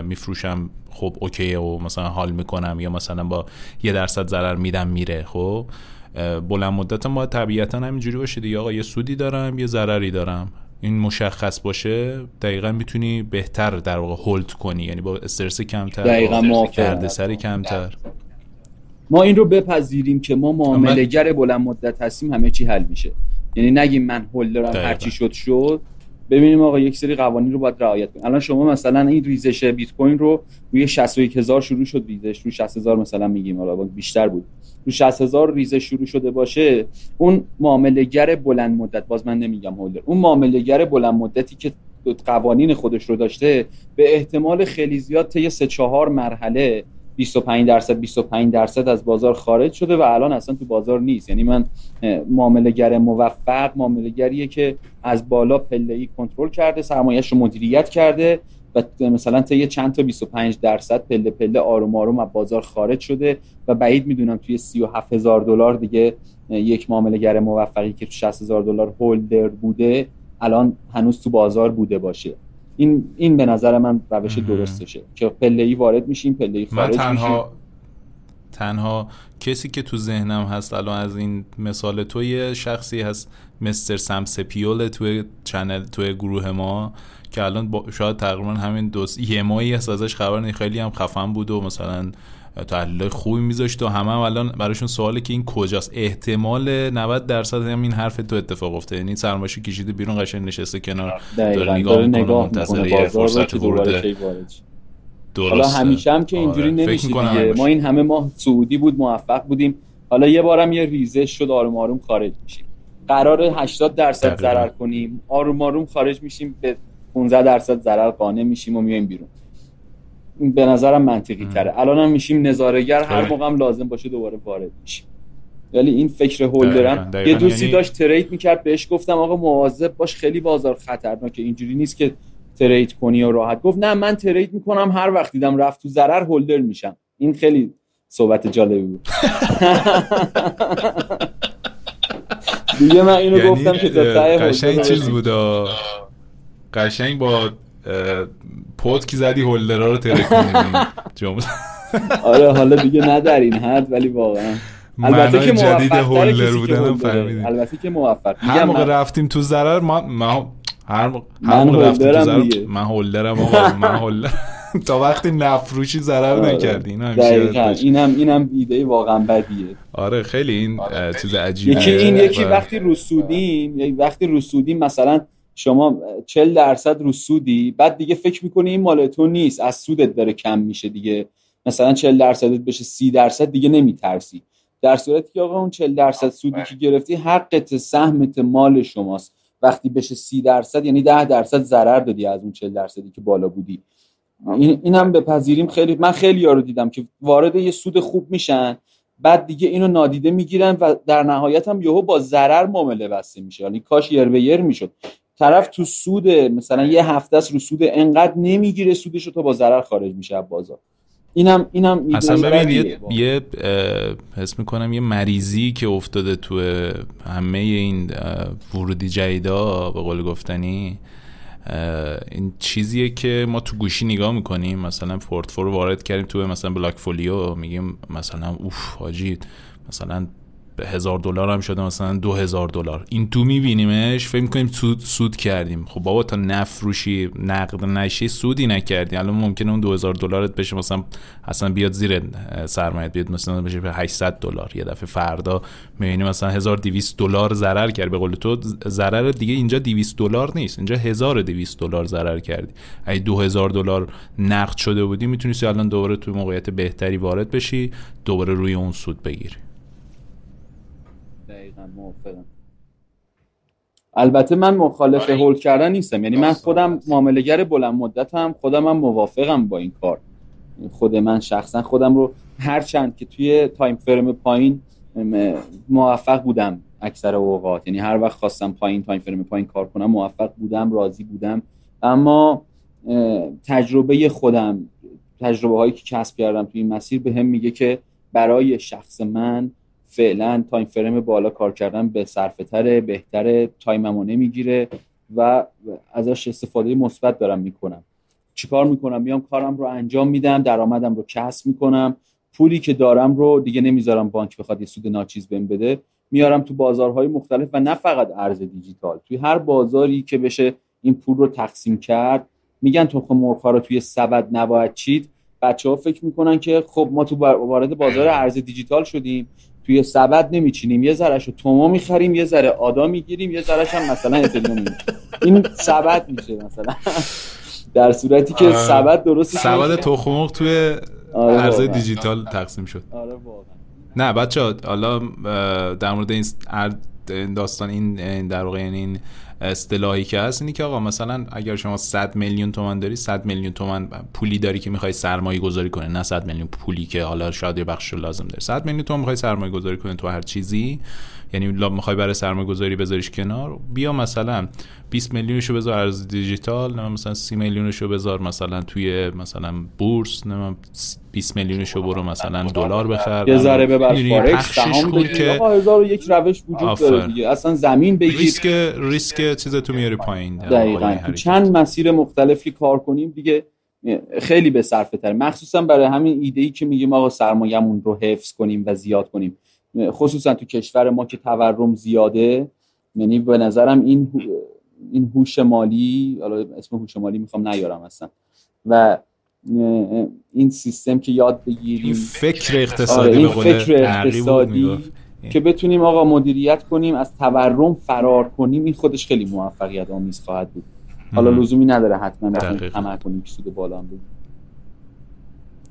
Speaker 2: میفروشم خب اوکیه و مثلا حال می‌کنم یا مثلا با یه درصد ضرر میدم میره خب؟ بلند مدت ما طبیعتا همینجوری باشه دیگه. آقا یه سودی دارم یه ضرری دارم. این مشخص باشه دقیقا می‌تونی بهتر در واقع هولد کنی. یعنی با استرس کمتر
Speaker 3: دقیقا
Speaker 2: کرده سری کمتر.
Speaker 3: ما این رو بپذیریم که ما معاملهگر بلند مدت هستیم همه چی حل میشه. یعنی نگیم من هولدرم هر چی شد شد. ببینیم آقا یک سری قوانین رو باید رعایت کنیم. الان شما مثلا این ریزش بیت کوین رو روی 61000 هزار شروع شد ریزش. روی 60 هزار مثلا میگیم. حالا بیشتر بود. رو 60 هزار ریزش شروع شده باشه اون معاملهگر بلند مدت باز من نمیگم هولدر اون معاملهگر بلند مدتی که قوانین خودش رو داشته به احتمال خیلی زیاد طی سه چهار مرحله 25 درصد 25 درصد از بازار خارج شده و الان اصلا تو بازار نیست. یعنی من معامله گر موفق معامله گریه که از بالا پله ای کنترل کرده سرمایه‌اش رو مدیریت کرده و مثلا طی چند تا 25 درصد پله پله آروم آروم از بازار خارج شده و بعید می‌دونم توی 37 هزار دلار دیگه یک معامله گر موفقی که تو 60 هزار دلار هولدر بوده الان هنوز تو بازار بوده باشه این این به نظر من روش درستشه که پله ای وارد میشیم پله ای خارج تنها میشیم.
Speaker 2: تنها کسی که تو ذهنم هست الان از این مثال توی شخصی هست مستر سم سپیول توی چنل توی گروه ما که الان با شاید تقریبا همین دو یه ماهی هست ازش خبر خیلی هم خفن بود و مثلا تحلیل خوبی میذاشت و همه هم الان براشون سواله که این کجاست. احتمال 90 درصد هم این حرف تو اتفاق افته یعنی سرمایه‌شو کشیده بیرون قشنگ نشسته کنار
Speaker 3: داره نگاه می‌کنه منتظر فرصت ورود حالا همیشه هم که اینجوری آره. نمیشه دیگه. ما این همه ماه سعودی بود موفق بودیم. حالا یه بارم یه ریزش شد آروم آروم خارج میشیم. قرار 80 درصد ضرر کنیم. آروم آروم خارج میشیم به 15 درصد ضرر قانع میشیم و میایم بیرون. به نظرم منطقی تره. الان هم میشیم نظارگر هر موقع هم لازم باشه دوباره وارد میشیم. ولی این فکر هولدرم یه دوستی یعنی... داشت ترید می‌کرد بهش گفتم آقا مواظب باش خیلی بازار خطرناکه. اینجوری نیست که ترید کنی و راحت. گفت نه من ترید می‌کنم هر وقت دیدم رفت تو ضرر هولدر میشم. این خیلی صحبت جالبی بود. دیگه من اینو یعنی گفتم که تا
Speaker 2: قشنگ چیز بود قشنگ با پود کی زدی هولدرا رو ترک
Speaker 3: آره حالا دیگه نه در این حد ولی واقعا. البته که جدید هولدر بودن فهمیدیم البته که موفق.
Speaker 2: هر موقع رفتیم تو ضرر ما, ما هر موقع هر موقع رفتیم تو من هولدرم آقا من هولدر تا وقتی نفروشی ضرر آره. نکردی
Speaker 3: اینا اینم اینم ایده واقعا بدیه.
Speaker 2: آره خیلی این آره، چیز عجیبه
Speaker 3: یکی این یکی وقتی رسودیم وقتی رسودیم مثلا شما 40 درصد رو سودی بعد دیگه فکر می‌کنی این مال تو نیست از سودت داره کم میشه دیگه. مثلا 40 درصدت بشه 30 درصد دیگه نمیترسی. در صورتی که آقا اون 40 درصد سودی که گرفتی حقت سهمت مال شماست. وقتی بشه 30 درصد یعنی 10 درصد ضرر دادی از اون 40 درصدی که بالا بودی. این اینم بپذیریم. خیلی من خیلی یارو دیدم که وارد یه سود خوب میشن بعد دیگه اینو نادیده می‌گیرن و در نهایت هم یهو با ضرر معامله بسته میشه. یعنی کاش یر به یر می‌شد. طرف تو سود مثلا یه هفته است رو سود انقدر نمی‌گیره سودش رو تا با ضرر خارج میشه از بازار اینم اینم
Speaker 2: اصلا ببین یه, یه حس می‌کنم یه مریضی که افتاده تو همه این ورودی جدیدا به قول گفتنی این چیزیه که ما تو گوشی نگاه می‌کنیم. مثلا پورتفولو وارد کردیم تو مثلا بلاک فولیو میگیم مثلا اوف حاجی مثلا به هزار دلار هم شده مثلا دو هزار دلار. این تو میبینیمش؟ فکر می‌کنیم سود, سود کردیم. خب بابا تا نفروشی نقد نشی سودی نکردی. الان ممکنه اون دو هزار دلارت بشه مثلا اصلا بیاد زیر سرمایت بیاد مثلا بشه به 800 دلار. یه دفعه فردا می‌بینی مثلا 1200 دلار ضرر کرد. به قول تو ضرر دیگه اینجا 200 دلار نیست. اینجا 1200 دلار ضرر کردی. اگه 2000 دلار نقد شده بودی می‌تونی الان دوباره تو موقعیت بهتری وارد بشی دوباره روی اون سود بگیری.
Speaker 3: البته من مخالف آره. hold کردن نیستم. یعنی من خودم معامله‌گر بلند مدتم خودم هم موافقم با این کار. خود من شخصا خودم رو هر چند که توی time frame پایین موفق بودم اکثر اوقات. یعنی هر وقت خواستم پایین time frame پایین کار کنم موفق بودم راضی بودم. اما تجربه خودم تجربه هایی که کسب کردم توی این مسیر بهم میگه که برای شخص من فعلا time frame بالا کار کردن به صرفه تره بهتره time مو نمی‌گیره و ازش استفاده مثبت دارم می‌کنم. چیکار می‌کنم؟ میام کارم رو انجام میدم درآمدم رو کسب می‌کنم. پولی که دارم رو دیگه نمی‌ذارم بانک بخواد یه سود ناچیز بهم بده. میارم تو بازارهای مختلف و نه فقط ارز دیجیتال. توی هر بازاری که بشه این پول رو تقسیم کرد میگن تو مرغ رو توی سبد نباید چید. بچه ها فکر می‌کنن که خب ما تو وارد بازار ارز دیجیتال شدیم. توی سبد نمیچینیم. یه ذرهشو توما می‌خریم یه ذره آدا می‌گیریم یه ذرهش هم مثلا اتریوم این سبد میشه مثلا. در صورتی که سبد درست
Speaker 2: سبد تخم توی آره ارز دیجیتال تقسیم شد. آره نه بچه حالا در مورد این داستان این در واقع یعنی این اصطلاحی که هست اینی که آقا مثلا اگر شما 100 میلیون تومان داری 100 میلیون تومان پولی داری که می‌خوای سرمایه گذاری کنه نه 100 میلیون پولی که حالا شاید یه بخش لازم داری. 100 میلیون تومان می‌خوای سرمایه گذاری کنه تو هر چیزی یعنی می‌خوای برای سرمایه گذاری بذاریش کنار بیا مثلا 20 میلیونشو بذار ارز دیجیتال نه مثلا 30 میلیونشو بذار مثلا توی مثلا بورس نه 20 میلیونشو برو مثلا دلار بخر.
Speaker 3: یه ذره ببر فارکس سهام که هزار و یک روش وجود آفر. داره دیگه. اصلا زمین بگیر.
Speaker 2: ریسک ریسک چیز تو میاری پایین.
Speaker 3: دقیقاً. تو چند مسیر مختلفی کار کنیم دیگه خیلی به صرفه تر مخصوصا برای همین ایده ای که میگیم آقا سرمایه‌مون رو حفظ کنیم و زیاد کنیم. خصوصا تو کشور ما که تورم زیاده یعنی به نظرم این این هوش مالی حالا اسم هوش مالی می‌خوام نیارم اصلا. و این سیستم که یاد بگیریم. این
Speaker 2: فکر اقتصادی آره این
Speaker 3: فکر اقتصادی که بتونیم آقا مدیریت کنیم از تورم فرار کنیم این خودش خیلی موفقیت آمیز خواهد بود. حالا لزومی نداره حتما بخویم کنیم که سود بالا هم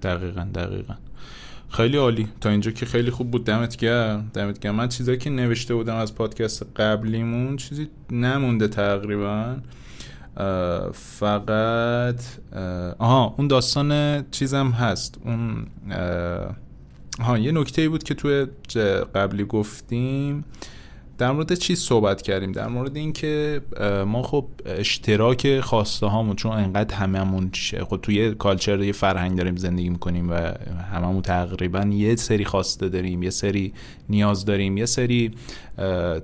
Speaker 2: دقیقا دقیقا. خیلی عالی. تا اینجا که خیلی خوب بود. دمت گرم. دمت گرم. من چیزایی که نوشته بودم از پادکست قبلیمون چیزی نمونده تقریبا. فقط آها اون داستان چیزم هست. اون آها یه نکته بود که توی قبلی گفتیم. در مورد چی صحبت کردیم؟ در مورد اینکه ما خب اشتراک خواسته هامون چون انقدر هممون خب توی کالچر یه فرهنگ داریم زندگی می‌کنیم و هممون تقریبا یه سری خواسته داریم یه سری نیاز داریم یه سری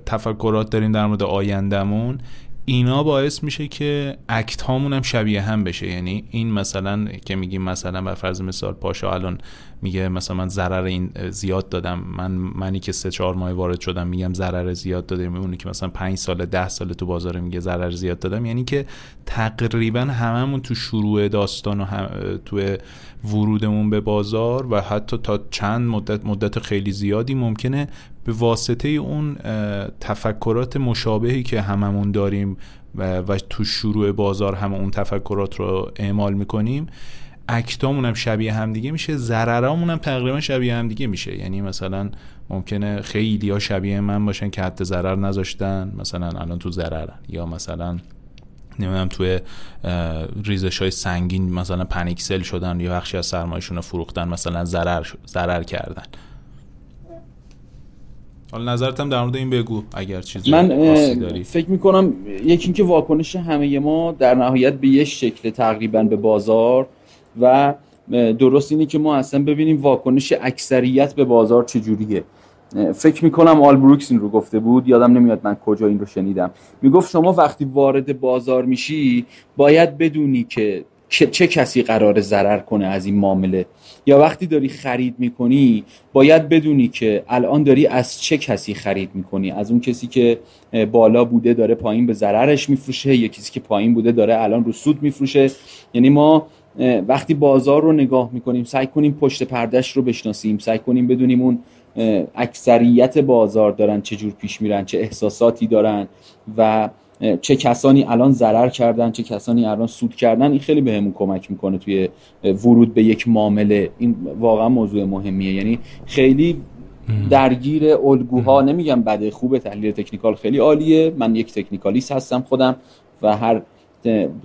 Speaker 2: تفکرات داریم در مورد آیندهمون. اینا باعث میشه که اکت هامون هم شبیه هم بشه. یعنی این مثلا که میگیم مثلا بر فرض مثال پاشا الان میگه مثلا من ضرر این زیاد دادم من منی که سه چهار ماه وارد شدم میگم ضرر زیاد داده اونی که مثلا پنج سال ده سال تو بازار میگه ضرر زیاد دادم. یعنی که تقریبا هممون تو شروع داستان و تو ورودمون به بازار و حتی تا چند مدت مدت خیلی زیادی ممکنه به واسطه اون تفکرات مشابهی که هممون داریم و, تو شروع بازار هم اون تفکرات رو اعمال می‌کنیم اکتامون هم شبیه همدیگه میشه ضررامون هم تقریبا شبیه همدیگه میشه. یعنی مثلا ممکنه خیلی ها شبیه من باشن که حتی ضرر نذاشتن مثلا الان تو ضررن. یا مثلا نمی‌دونم توی ریزش های سنگین مثلا پنیکسل شدن یا بخشی از سرمایشون رو فروختن مثلا ضرر ضرر کردن. حالا نظرتم در مورد این بگو اگر چیزی
Speaker 3: من داری. فکر می‌کنم یکی اینکه واکنش همه ما در نهایت به یه شکل تقریبا به بازار و درست اینه که ما اصلا ببینیم واکنش اکثریت به بازار چجوریه. فکر می‌کنم آل بروکس این رو گفته بود یادم نمیاد من کجا این رو شنیدم. می‌گفت شما وقتی وارد بازار میشی باید بدونی که چه کسی قرار ضرر کنه از این معامله. یا وقتی داری خرید می‌کنی باید بدونی که الان داری از چه کسی خرید می‌کنی. از اون کسی که بالا بوده داره پایین به ضررش میفروشه یا کسی که پایین بوده داره الان رو سود میفروشه. یعنی ما وقتی بازار رو نگاه می‌کنیم سعی کنیم پشت پردش رو بشناسیم سعی کنیم بدونیم اون اکثریت بازار دارن چه جور پیش میرن چه احساساتی دارن و چه کسانی الان ضرر کردن چه کسانی الان سود کردن این خیلی بهمون کمک می‌کنه توی ورود به یک معامله. این واقعا موضوع مهمیه. یعنی خیلی درگیر الگوها نمیگم بده خوبه تحلیل تکنیکال خیلی عالیه. من یک تکنیکالیست هستم خودم و هر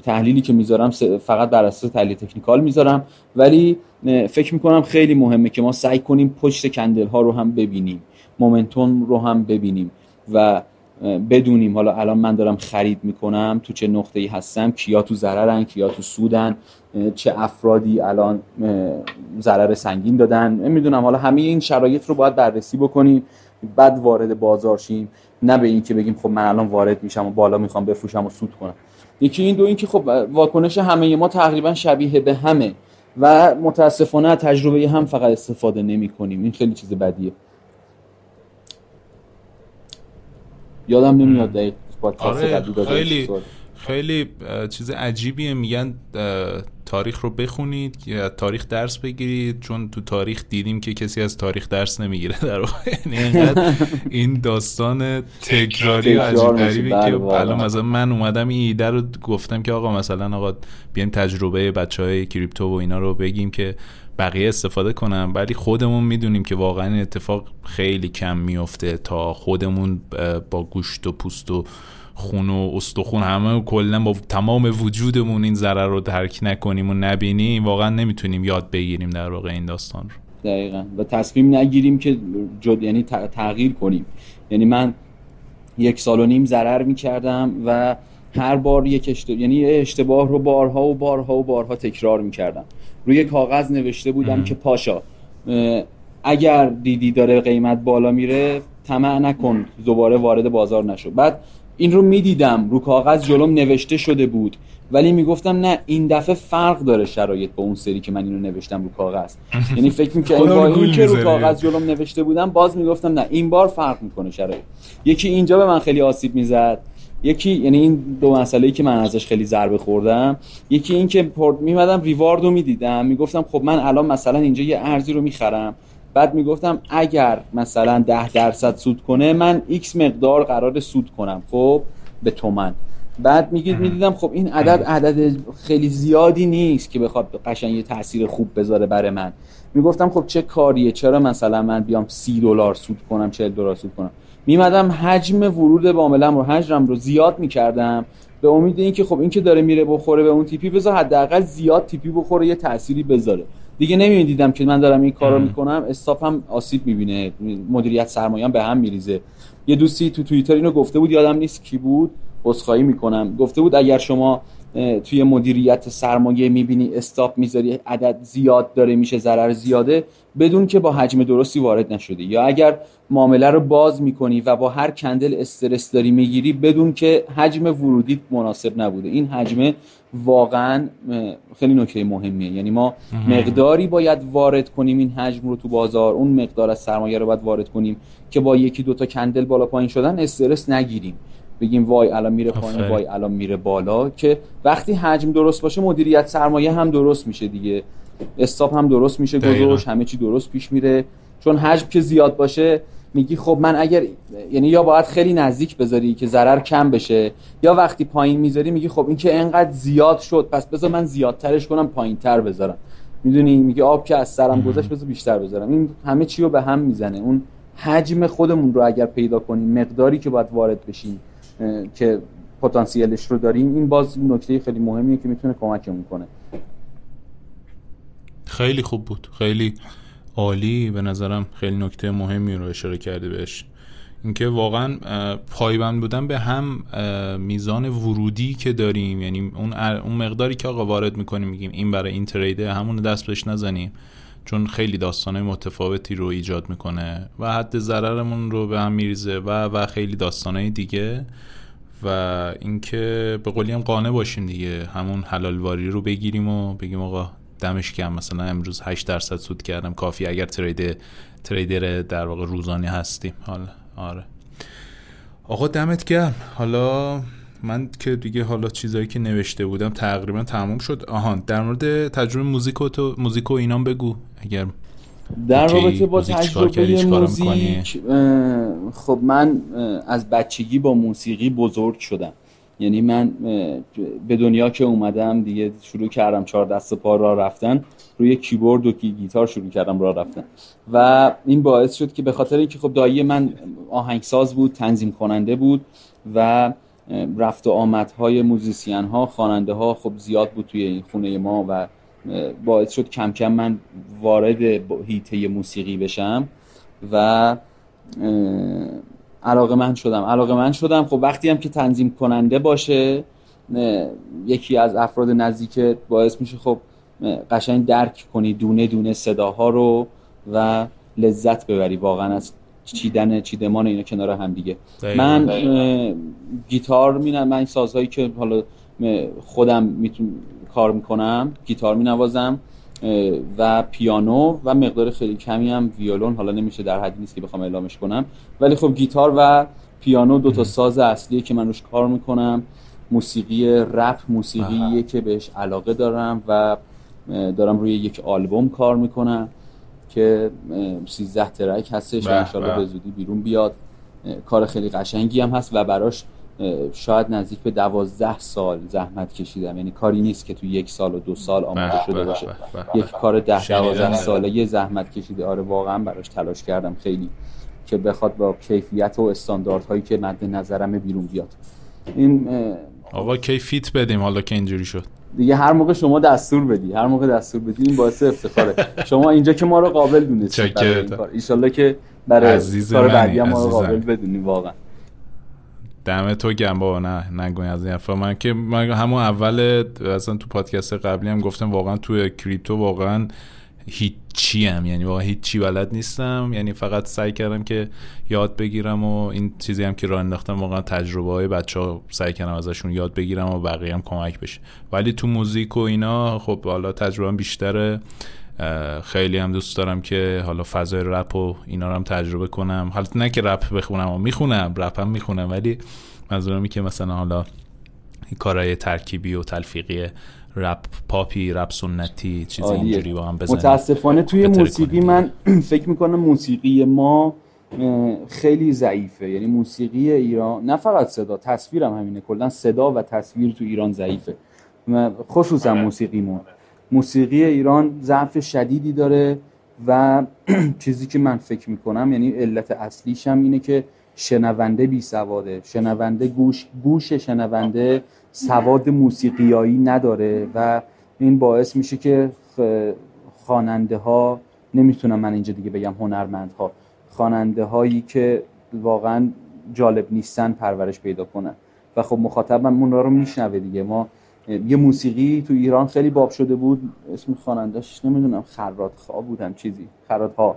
Speaker 3: تحلیلی که می‌ذارم فقط بر اساس تحلیل تکنیکال می‌ذارم. ولی فکر می‌کنم خیلی مهمه که ما سعی کنیم پشت کندل ها رو هم ببینیم. مومنتوم رو هم ببینیم و بدونیم. حالا الان من دارم خرید می‌کنم تو چه نقطه ای هستم کیا تو ضررن کیا تو سودن چه افرادی الان ضرر سنگین دادن. می‌دونم حالا همه این شرایط رو باید بررسی بکنیم. بعد وارد بازار شیم. نه به این که بگیم خب من الان وارد میشم و بالا می‌خوام بفروشم و سود کنم. یکی این دو این که خب واکنش همه ما تقریبا شبیه به همه و متاسفانه تجربه هم فقط استفاده نمی کنیم. این خیلی چیز بدیه. یادم نمیاد دقیق
Speaker 2: آره خیلی. خیلی چیز عجیبیه. میگن تاریخ رو بخونید یا تاریخ درس بگیرید چون تو تاریخ دیدیم که کسی از تاریخ درس نمی‌گیره. در یعنی این داستان تکراری و عجیب غریبی که بله، الان مثلا من اومدم این ایده رو گفتم که آقا مثلا آقا بیایم تجربه بچه های کریپتو و اینا رو بگیم که بقیه استفاده کنم ولی خودمون می‌دونیم که واقعا این اتفاق خیلی کم میفته تا خودمون با گوشت و پوست و خون و استخون همه کلا با تمام وجودمون این ضرر رو درک نکنیم و نبینیم واقعا نمی‌تونیم یاد بگیریم در واقع این داستان رو.
Speaker 3: دقیقا. و تصمیم نگیریم که جد یعنی تغییر کنیم. یعنی من یک سال و نیم ضرر می‌کردم و هر بار یک اشتباه یعنی اشتباه رو بارها و بارها و بارها تکرار می‌کردم. روی کاغذ نوشته بودم که پاشا اگر دیدی داره قیمت بالا میره طمع نکن دوباره وارد بازار نشو. بعد این رو می‌دیدم. رو کاغذ جلوم نوشته شده بود. ولی می‌گفتم نه این دفعه فرق داره شرایط با اون سری که من اینو نوشتم رو کاغذ. یعنی فکر می‌کنم با این که رو کاغذ جلوم نوشته بودم باز می‌گفتم نه این بار فرق می‌کنه شرایط. یکی اینجا به من خیلی آسیب می‌زد. یکی یعنی این دو مسئله ای که من ازش خیلی ضربه خوردم. یکی این که میمدم ریوارد رو می‌دیدم. می‌گفتم خب من الان مثلا اینجا یه ارزی رو می‌خرم. بعد می‌گفتم اگر مثلا ده درصد سود کنه من x مقدار قرار سود کنم خب؟ به تومن. بعد میگید می‌دیدم خب این عدد عدد خیلی زیادی نیست که بخواد قشنگ یه تاثیر خوب بذاره برای من. می‌گفتم خب چه کاریه؟ چرا مثلا من بیام سی دلار سود کنم 40 دلار سود کنم؟ میمدم حجم ورود عاملم رو حجرم رو زیاد می‌کردم به امید اینکه خب این که داره میره بخوره به اون تیپی بذار حداقل زیاد تیپی بخوره یه تأثیری بذاره. دیگه نمی‌دیدم که من دارم این کارو می‌کنم. هم آسیب می‌بینه. مدیریت سرمایه‌ام به هم میریزه. یه دوستی تو توییتر اینو گفته بود یادم نیست کی بود عذرخواهی می‌کنم. گفته بود اگر شما توی مدیریت سرمایه می‌بینی استاپ می‌ذاری عدد زیاد داره میشه ضرر زیاده بدون که با حجم درستی وارد نشده یا اگر معامله رو باز می‌کنی و با هر کندل استرس داری می‌گیری بدون که حجم ورودی مناسب نبوده. این حجم واقعا خیلی نکته مهمیه. یعنی ما مقداری باید وارد کنیم این حجم رو تو بازار. اون مقدار از سرمایه رو باید وارد کنیم که با یکی دوتا کندل بالا پایین شدن استرس نگیریم. بگیم وای الان میره پایین وای الان میره بالا که وقتی حجم درست باشه مدیریت سرمایه هم درست میشه دیگه. استاپ هم درست میشه گذاشت همه چی درست پیش میره. چون حجم که زیاد باشه میگی خب من اگر یعنی یا باید خیلی نزدیک بذاری که ضرر کم بشه یا وقتی پایین می‌ذاری میگی خب این که انقدر زیاد شد پس بذار من زیادترش کنم پایین تر بذارم. می‌دونی؟ میگه آب که از سرم گذشت بذار بیشتر بذارم. این همه چی رو به هم می‌زنه. اون حجم خودمون رو اگر پیدا کنیم مقداری که باید وارد بشیم که پتانسیلش رو داریم این باز نکته خیلی مهمیه که می‌تونه کمکمون کنه.
Speaker 2: خیلی خوب بود. خیلی عالی. به نظرم خیلی نکته مهمی رو اشاره کرده بهش. اینکه واقعا پایبند بودن به هم میزان ورودی که داریم یعنی اون اون مقداری که آقا وارد می‌کنیم میگیم این برای این تریده همون دست بهش نزنیم. چون خیلی داستانه متفاوتی رو ایجاد می‌کنه و حد ضررمون رو به هم میریزه و و خیلی داستانه دیگه و اینکه به قولی هم قانع باشیم دیگه. همون حلال واری رو بگیریم و بگیم آقا دمش کم مثلا امروز 8 درصد سود کردم کافی اگر ترید تریدر در واقع روزانه هستیم. حالا آره. آقا دمت گرم. حالا من که دیگه حالا چیزایی که نوشته بودم تقریبا تموم شد. آهان در مورد تجربه موزیک و تو موزیک و اینام بگو. اگر
Speaker 3: در رابطه با تجربه موزیک خب من از بچگی با موسیقی بزرگ شدم. یعنی من به دنیا که اومدم دیگه شروع کردم چهار دست پا راه رفتن. روی کیبورد و گیتار شروع کردم راه رفتن. و این باعث شد که به خاطر اینکه خب دایی من آهنگساز بود تنظیم کننده بود و رفت و آمدهای musician ها خواننده ها خب زیاد بود توی این خونه ما و باعث شد کم کم من وارد حیطه موسیقی بشم و علاقه من شدم. علاقه من شدم. خب وقتی هم که تنظیم کننده باشه یکی از افراد نزدیک باعث میشه خب قشنگ درک کنی دونه دونه صداها رو و لذت ببری. واقعا از چیدن چیدمان اینا کنار هم دیگه. من گیتار مینم من سازهایی که حالا خودم می‌تونم کار می‌کنم گیتار مینوازم و پیانو و مقدار خیلی کمی هم ویولون حالا نمیشه در حدی نیست که بخوام اعلامش کنم. ولی خب گیتار و پیانو دو تا ساز اصلیه که من روش کار می‌کنم. موسیقی رپ موسیقیه که بهش علاقه دارم و دارم روی یک آلبوم کار می‌کنم. که 13 ترک هستش و انشالله به زودی بیرون بیاد. کار خیلی قشنگی هم هست و براش شاید نزدیک به دوازده سال زحمت کشیدم. یعنی کاری نیست که تو یک سال و دو سال آماده شده باشه. یک کار ده دوازده ساله یه زحمت کشیده. آره واقعا براش تلاش کردم خیلی که بخواد با کیفیت و استانداردهایی که مد نظرم بیرون بیاد. این
Speaker 2: آقا کیفیت بدیم حالا که اینجوری شد.
Speaker 3: دیگه هر موقع شما دستور بدی هر موقع دستور بدی این باعث افتخاره. شما اینجا که ما رو قابل دونستید برای این کار. که برای کار بعدی ما رو قابل بدونی واقعا.
Speaker 2: دم تو گم با نه نگوی از این حرفا. من که من همون اول اصلا تو پادکست قبلی هم گفتم واقعا تو کریپتو واقعا هیچی هم یعنی واقعا هیچی بلد نیستم. یعنی فقط سعی کردم که یاد بگیرم و این چیزی هم که راه انداختم واقعا تجربه های بچه ها سعی کردم ازشون یاد بگیرم و بقیه هم کمک بشه. ولی تو موزیک و اینا خب حالا تجربه بیشتره. خیلی هم دوست دارم که حالا فضای رپ و اینا رو هم تجربه کنم. حالا نه که رپ بخونم و می‌خونم رپ هم می‌خونم ولی منظورمی که مثلا حالا کارهای ترکیبی و تلفیقی رپ پاپی رپ سنتی چیزی اینجوری با هم بزنیم.
Speaker 3: متاسفانه توی موسیقی من فکر می‌کنم موسیقی ما خیلی ضعیفه. یعنی موسیقی ایران نه فقط صدا تصویرم همینه. کلا صدا و تصویر تو ایران ضعیفه. خصوصا موسیقیمون موسیقی ایران ضعف شدیدی داره و چیزی که من فکر می‌کنم یعنی علت اصلیش هم اینه که شنونده بی سواده. شنونده گوش گوش شنونده سواد موسیقیایی نداره و این باعث میشه که خواننده ها نمی‌تونم من اینجا دیگه بگم هنرمندها. خواننده هایی که واقعا جالب نیستن پرورش پیدا کنن. و خب مخاطبم اونا رو میشنوه دیگه. ما یه موسیقی تو ایران خیلی باب شده بود. اسم خواننده‌اش نمی‌دونم خرات خواه بودم چیزی. خرات ها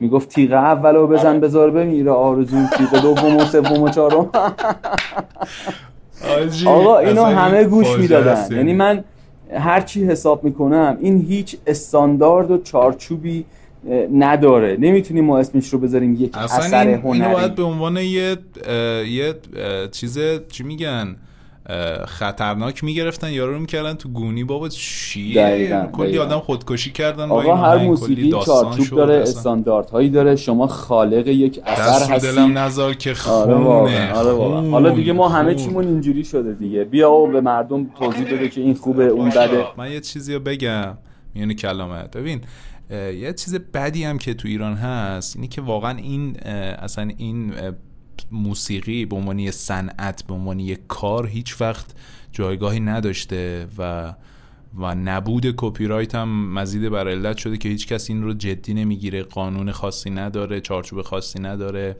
Speaker 3: می‌گفت تیغه اولو بزن بذار بمیره آرزو تیغه دوم و سوم و چهارم. آقا اینو همه گوش می‌دادن. یعنی من هر چی حساب می‌کنم این هیچ استاندارد و چارچوبی نداره. نمی‌تونیم ما اسمش رو بذاریم یک اثر هنری اینو
Speaker 2: باید به عنوان یه یه چیز چی میگن؟ خطرناک می‌گرفتن یارو رو می‌کردن تو گونی. بابا چیه؟ کلی آدم خودکشی کردن
Speaker 3: آقا هر موسیقی چارچوب داره استانداردهایی داره. شما خالق یک اثر هستی
Speaker 2: دلم نزار که آره خونه
Speaker 3: آره خون. حالا دیگه ما همه چیمون اینجوری شده دیگه. بیا و به مردم توضیح بده که این خوبه اون بده.
Speaker 2: من یه چیزی رو بگم. میونه کلامت. ببین یه چیز بدی هم که تو ایران هست اینی که واقعا این اصلا این موسیقی به عنوان صنعت به عنوان یک کار هیچ وقت جایگاهی نداشته و و نبود کپی رایت هم مزید بر علت شده که هیچ کس این رو جدی نمی‌گیره قانون خاصی نداره چارچوب خاصی نداره.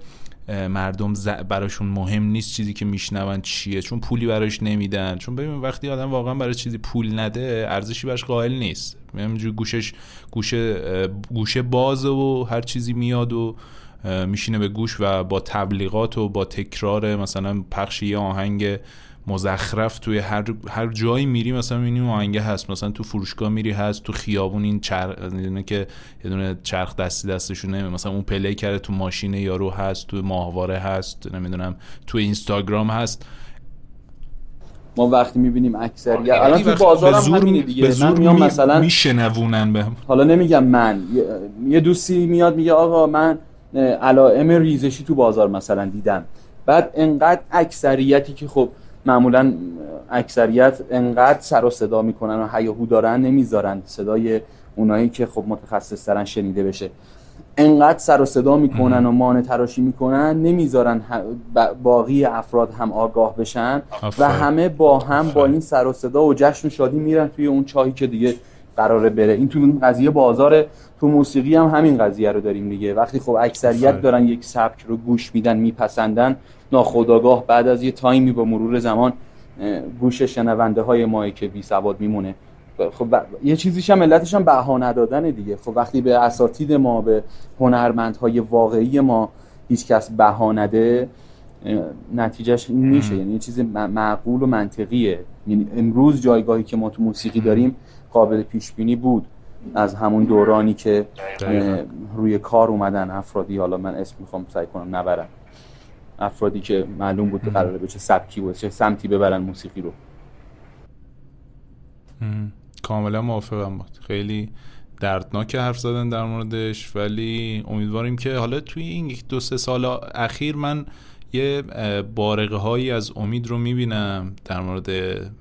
Speaker 2: مردم براشون مهم نیست چیزی که میشنون چیه چون پولی براش نمیدن. چون ببین وقتی آدم واقعا برای چیزی پول نده ارزشی براش قائل نیست. همینجور گوشش گوشه گوشه بازه و هر چیزی میاد و میشینه به گوش و با تبلیغات و با تکرار مثلا پخش یه آهنگ مزخرف توی هر هر جایی میری مثلا می‌بینی آهنگ هست. مثلا تو فروشگاه میری هست. تو خیابون این چرخ که یه دونه چرخ دستی دستشونه مثلا اون پلی کرده تو ماشین یارو هست تو ماهواره هست نمی‌دونم تو اینستاگرام هست.
Speaker 3: ما وقتی می‌بینیم اکثریت الان تو بازار هم همینه دیگه. من میام مثلا
Speaker 2: میشنوونن بهم.
Speaker 3: حالا نمیگم من. یه دوستی میاد میگه آقا من علائم ریزشی تو بازار مثلا دیدم. بعد انقدر اکثریتی که خب معمولا اکثریت انقدر سر و صدا می‌کنن و هیاهو دارن نمی‌ذارن صدای اونایی که خب متخصص ترن شنیده بشه. انقدر سر و صدا می‌کنن و مانع تراشی می‌کنن نمی‌ذارن باقی افراد هم آگاه بشن و همه با هم با این سر و صدا و جشن و شادی میرن توی اون چاهی که دیگه قراره بره. این تو قضیه بازار تو موسیقی هم همین قضیه رو داریم دیگه. وقتی خب اکثریت دارن یک سبک رو گوش میدن میپسندن ناخداگاه بعد از یه تایمی با مرور زمان گوش شنونده های ما که بی سواد میمونه. خب یه چیزیش هم علتش هم بها ندادن دیگه. خب وقتی به اساتید ما به هنرمندهای واقعی ما هیچ کس بها نده نتیجهش میشه. یعنی یه چیز معقول و منطقیه. یعنی امروز جایگاهی که ما تو موسیقی داریم قابل پیش بینی بود از همون دورانی که روی کار اومدن افرادی. حالا من اسم می‌خوام سعی کنم نبرم. افرادی که معلوم بود قراره به چه سبکی و چه سمتی ببرن موسیقی رو.
Speaker 2: کاملا موافقم بود خیلی دردناک حرف زدن در موردش ولی امیدواریم که حالا توی این دو سه سال اخیر من یه بارقه هایی از امید رو می‌بینم در مورد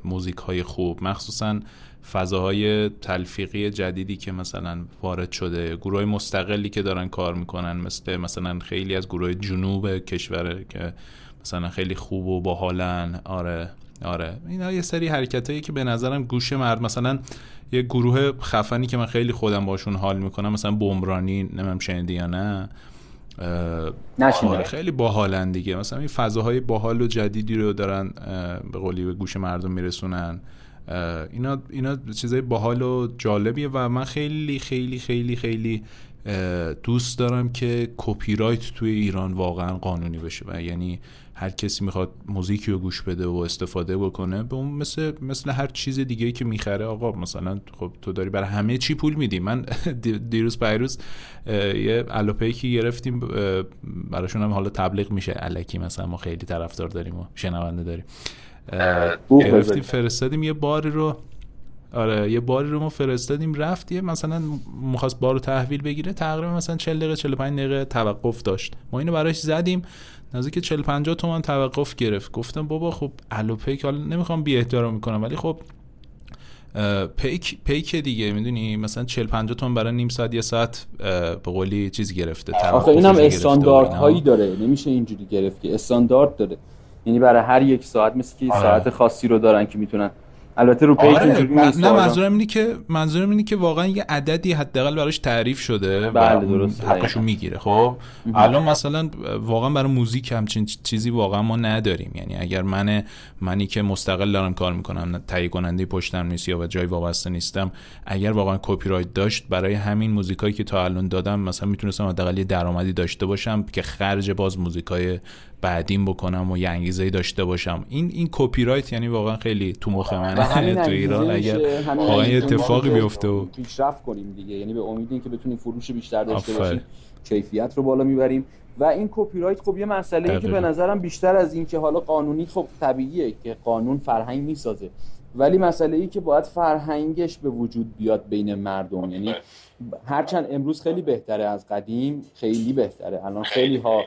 Speaker 2: موزیک های خوب. مخصوصا فضاهای تلفیقی جدیدی که مثلا وارد شده گروه مستقلی که دارن کار می‌کنن مثل مثلا خیلی از گروه جنوب کشور که مثلا خیلی خوب و باحالن. آره آره. اینا یه سری حرکت که به نظرم گوش مرد مثلا یه گروه خفنی که من خیلی خودم باشون حال می‌کنم مثلا بمرانی نمیم شنیدی یا نه؟ آره خیلی باحالن دیگه. مثلا این فضاهای باحال و جدیدی رو دارن به قولی به گوش مردم میرسونن. اینا اینا چیزای باحال و جالبیه و من خیلی خیلی خیلی خیلی دوست دارم که کپی رایت توی ایران واقعا قانونی بشه و یعنی هر کسی می‌خواد موزیکی رو گوش بده و استفاده بکنه به اون مثل مثل هر چیز دیگه که می‌خره آقا مثلا خب تو داری برای همه چی پول میدی. من دیروز پیروز یه الوپیکی گرفتیم براشون هم حالا تبلیغ میشه. الکی مثلا ما خیلی طرفدار داریم و شنونده داریم. گرفتیم فرستادیم یه باری رو. آره یه باری رو ما فرستادیم رفت یه مثلا می‌خواست بار رو تحویل بگیره تقریبا مثلا 40 دقیقه 45 دقیقه توقف داشت. ما اینو براش زدیم. نزدیک 40 50 تومن توقف گرفت. گفتم بابا خب الوپیک حالا نمی‌خوام بی احترام می‌کنم ولی خب پیک پیک دیگه. می‌دونی؟ مثلا 40 50 تومن برای نیم ساعت یه ساعت به قولی چیز گرفته
Speaker 3: آخه اینم استاندارد هایی داره. نمیشه اینجوری گرفت که استاندارد داره. یعنی برای هر یک ساعت مثل که آره. ساعت خاصی رو دارن که می‌تونن. البته رو page
Speaker 2: آره
Speaker 3: نیست
Speaker 2: نه منظورم اینه که منظورم اینه که واقعا یه عددی حداقل براش تعریف شده
Speaker 3: بله، درسته.
Speaker 2: حقشو می‌گیره خب؟ الان مثلا واقعا برای موزیک همچین چیزی واقعا ما نداریم. یعنی اگر من منی که مستقل دارم کار می‌کنم تهیه کننده پشتم نیست یا به جای وابسته نیستم اگر واقعا کپی رایت داشت برای همین موزیکایی که تا الان دادم مثلا می‌تونستم حداقل یه درآمدی داشته باشم که خرج باز موزیکای بعدیم بکنم و یه انگیزه داشته باشم. این این کپی رایت یعنی واقعا خیلی تو مخ
Speaker 3: همین
Speaker 2: تو ایران اگر واقعا اتفاقی
Speaker 3: که
Speaker 2: بیفته و
Speaker 3: پیشرفت کنیم دیگه. یعنی به امید اینکه بتونیم فروش بیشتر داشته. باشیم کیفیت رو بالا می‌بریم. و این کپی رایت خب یه مسئله که
Speaker 2: دقیقاً.
Speaker 3: به نظرم بیشتر از این که حالا قانونی خب طبیعیه که قانون فرهنگ می‌سازه. ولی مسئله ای که باید فرهنگش به وجود بیاد بین مردم. یعنی هرچند امروز خیلی بهتره از قدیم خیلی بهتره. الان خیلی ها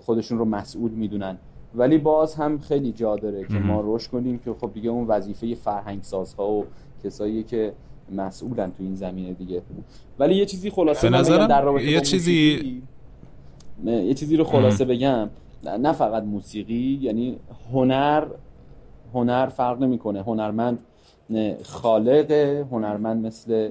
Speaker 3: خودشون رو مسئول می‌دونن. ولی باز هم خیلی جا داره که ما رشد کنیم که خب دیگه اون وظیفه فرهنگ سازها و کسایی که مسئولن تو این زمینه دیگه. ولی یه چیزی خلاصه
Speaker 2: به نظرم
Speaker 3: در رابطه
Speaker 2: یه چیزی-
Speaker 3: یه چیزی رو خلاصه بگم. نه فقط موسیقی یعنی هنر هنر فرق نمی‌کنه. هنرمند خالق هنرمند مثل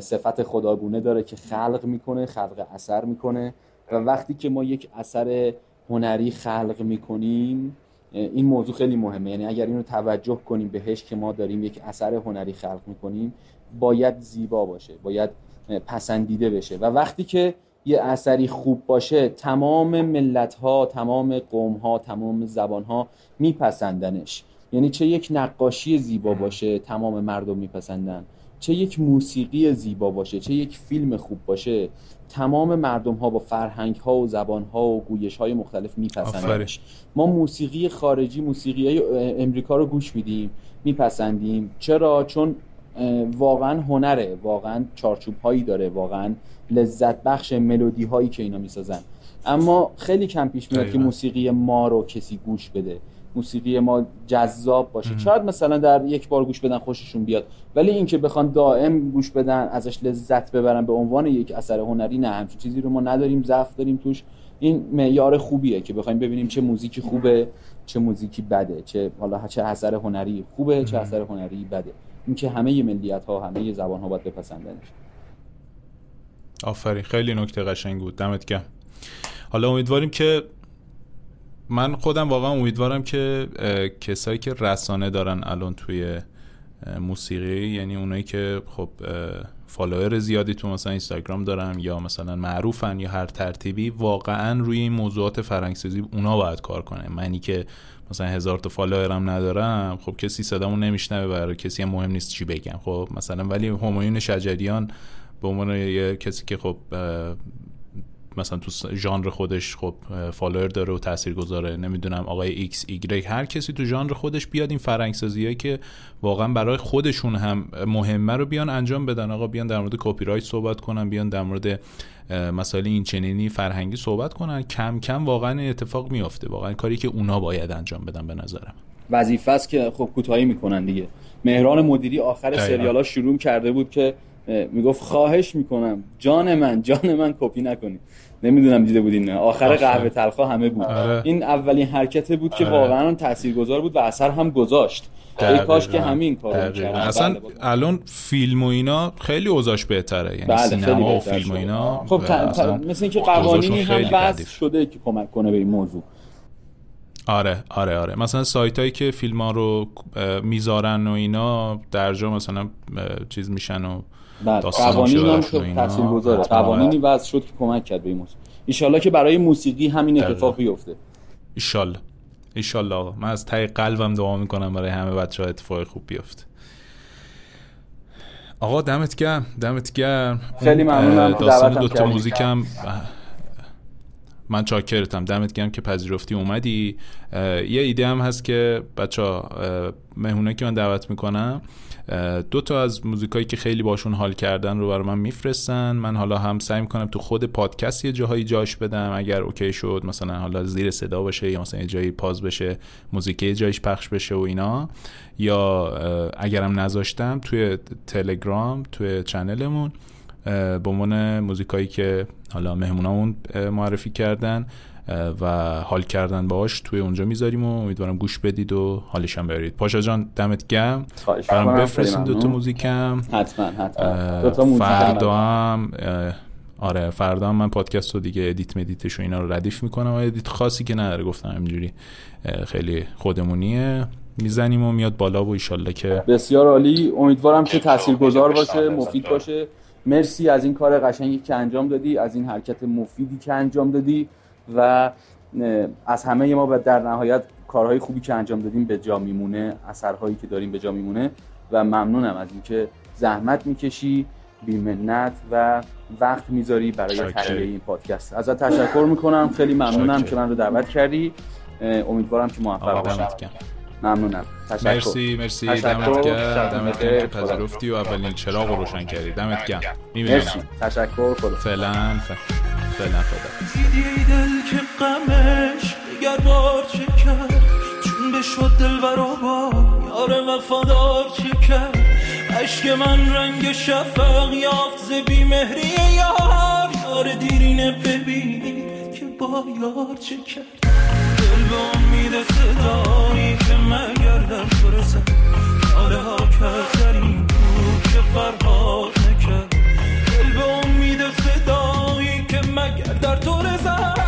Speaker 3: صفت خداگونه داره که خلق می‌کنه خلق اثر می‌کنه. و وقتی که ما یک اثر هنری خلق می‌کنیم این موضوع خیلی مهمه. یعنی اگر اینو توجه کنیم بهش که ما داریم یک اثر هنری خلق می‌کنیم باید زیبا باشه باید پسندیده بشه. و وقتی که یه اثری خوب باشه تمام ملت ها تمام قوم ها تمام زبان ها میپسندنش. یعنی چه یک نقاشی زیبا باشه تمام مردم میپسندن. چه یک موسیقی زیبا باشه چه یک فیلم خوب باشه تمام مردم ها با فرهنگ ها و زبان ها و گویش های مختلف میپسندنش. ما موسیقی خارجی موسیقی های امریکا رو گوش میدیم میپسندیم. چرا؟ چون واقعا هنره واقعا چارچوب هایی داره واقعا لذت بخش ملودی هایی که اینا می‌سازن. اما خیلی کم پیش میاد که. موسیقی ما رو کسی گوش بده. موسیقی ما جذاب باشه. شاید مثلا در یک بار گوش بدن خوششون بیاد ولی اینکه بخوان دائم گوش بدن ازش لذت ببرن به عنوان یک اثر هنری نه همچین چیزی رو ما نداریم ضعف داریم توش. این معیار خوبیه که بخوایم ببینیم چه موزیکی خوبه چه موزیکی بده چه حالا چه اثر هنری خوبه چه اثر هنری بده. اینکه همه ملیت ها همه زبان ها باید بپسندنش
Speaker 2: آفرین. خیلی نکته قشنگ بود. دمت گرم. حالا امیدواریم که من خودم واقعا امیدوارم که کسایی که رسانه دارن الان توی موسیقی یعنی اونایی که خب follower زیادی تو مثلا اینستاگرام دارن یا مثلا معروفن یا هر ترتیبی واقعا روی این موضوعات فرهنگسازی اونا باید کار کنه منی که مثلا هزار تا follower م ندارم خب کسی صدامو نمیشنوه برای کسی هم مهم نیست چی بگم. خب مثلا ولی همایون شجریان به عنوان کسی که خب مثلا تو ژانر خودش خب follower داره و تأثیر گذاره نمی‌دونم آقای ایکس ایگرگ هر کسی تو ژانر خودش بیاد این فرهنگسازی هایی که واقعا برای خودشون هم مهمه رو بیان انجام بدن. آقا بیان در مورد کپی رایت صحبت کنن بیان در مورد مسائل این چنینی فرهنگی صحبت کنن. کم کم واقعا اتفاق میافته. واقعا کاری که اونا باید انجام بدن به نظرم.
Speaker 3: وظیفه است که خب کوتاهی می‌کنن دیگه. مهران مدیری آخر. سریالا شروع کرده بود که می‌گفت خواهش می‌کنم جان من جان من کپی نکنید نمی‌دونم دیده بودین نه آخر. قهوه تلخا همه بود
Speaker 2: آره.
Speaker 3: این اولین حرکت بود که
Speaker 2: آره.
Speaker 3: واقعا تاثیرگذار بود و اثر هم گذاشت ای کاش که همین کارو
Speaker 2: دقیقاً.
Speaker 3: می‌کردن.
Speaker 2: اصلا
Speaker 3: بله، بله.
Speaker 2: الان فیلم و اینا خیلی اوضاعش بهتره یعنی
Speaker 3: بله
Speaker 2: سینما و فیلم و. اینا
Speaker 3: خب مثل اینکه قوانینی هم وضع. شده که کمک کنه به این موضوع
Speaker 2: آره آره آره مثلا سایت هایی که فیلم ها رو می‌ذارن و اینا درجا مثلا چیز میشن و
Speaker 3: بله قوانین هم
Speaker 2: اینا.
Speaker 3: تاثیرگذاره
Speaker 2: حتما.
Speaker 3: قوانینی وضع شد که کمک کرد به این موضوع. ایشالله که برای موسیقی همین. اتفاق بیفته.
Speaker 2: ایشالله ایشالله آقا. من از ته قلبم دعا می‌کنم برای همه بچه ها اتفاق خوب بیفته. آقا دمت گرم. دمت گرم.
Speaker 3: خیلی ممنونم. که
Speaker 2: داستان دوتا. موزیکم من چاکرتم. دمت گرم که پذیرفتی اومدی. یه ایده هم هست که بچه ها مهمونه که من دعوت می‌کنم دو تا از موزیکایی که خیلی باشون حال کردن رو برای من میفرستن. من حالا هم سعی می‌کنم تو خود پادکست یه جاهایی جاش بدم. اگر اوکی شد مثلا حالا زیر صدا باشه یا مثلا یه جایی پاز بشه موزیک یه جایش پخش بشه و اینا. یا اگرم نذاشتم توی تلگرام توی channel مون به عنوان موزیکایی که حالا مهمونامون معرفی کردن. و حال کردن باهاش توی اونجا می‌ذاریم و امیدوارم گوش بدید و حالش هم برید پاشا جان دمت گم برام بفرستین دوتا موزیکم.
Speaker 3: حتما حتما.
Speaker 2: فردا هم آره فردا هم من پادکست رو دیگه edit مدیتش و اینا رو ردیف می‌کنم. و edit خاصی که نداره؟ گفتم همینجوری خیلی خودمونیه. می‌زنیم و میاد بالا و ایشالله که
Speaker 3: بسیار عالی. امیدوارم که تاثیرگذار باشه مفید باشه. مرسی از این کار قشنگی که انجام دادی از این حرکت مفیدی که انجام دادی. و از همه ما و در نهایت کارهای خوبی که انجام دادیم به جا میمونه اثرهایی که داریم به جا میمونه و ممنونم از اینکه زحمت می‌کشی بیمنت و وقت می‌ذاری برای تهیه این پادکست. ازت تشکر می‌کنم. خیلی ممنونم که من رو دعوت کردی. امیدوارم که موفق باشی. ممنونم.
Speaker 2: تشکر. مرسی مرسی. دمت گرم دمت گرم که پذیرفتی و اولین چراغ رو روشن کردی. دمت گرم.
Speaker 3: می‌بینم. تشکر. خدا.
Speaker 2: فعلا. فعلا
Speaker 1: خدا دل که غمش دیگر بار چه کرد؟ چون به شد دل با یار وفادار چه کرد؟ عشق من رنگ شفق یافت ز بیمهری یار. یار دیرینه ببینید که با یار چه کرد؟ دل به امید صدایی که مگر در تو رسد ها کرد در این که فرهاد نکرد. دل به امید صدایی مگر در دور زد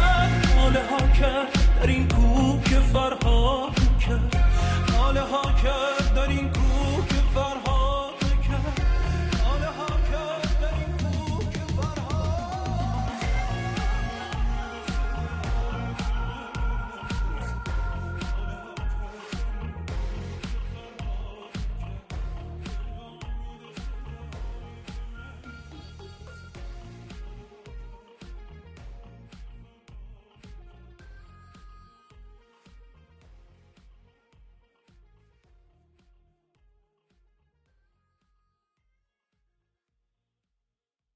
Speaker 1: حاله ها کرد در این کوه که فرها کرد. حاله ها کرد در این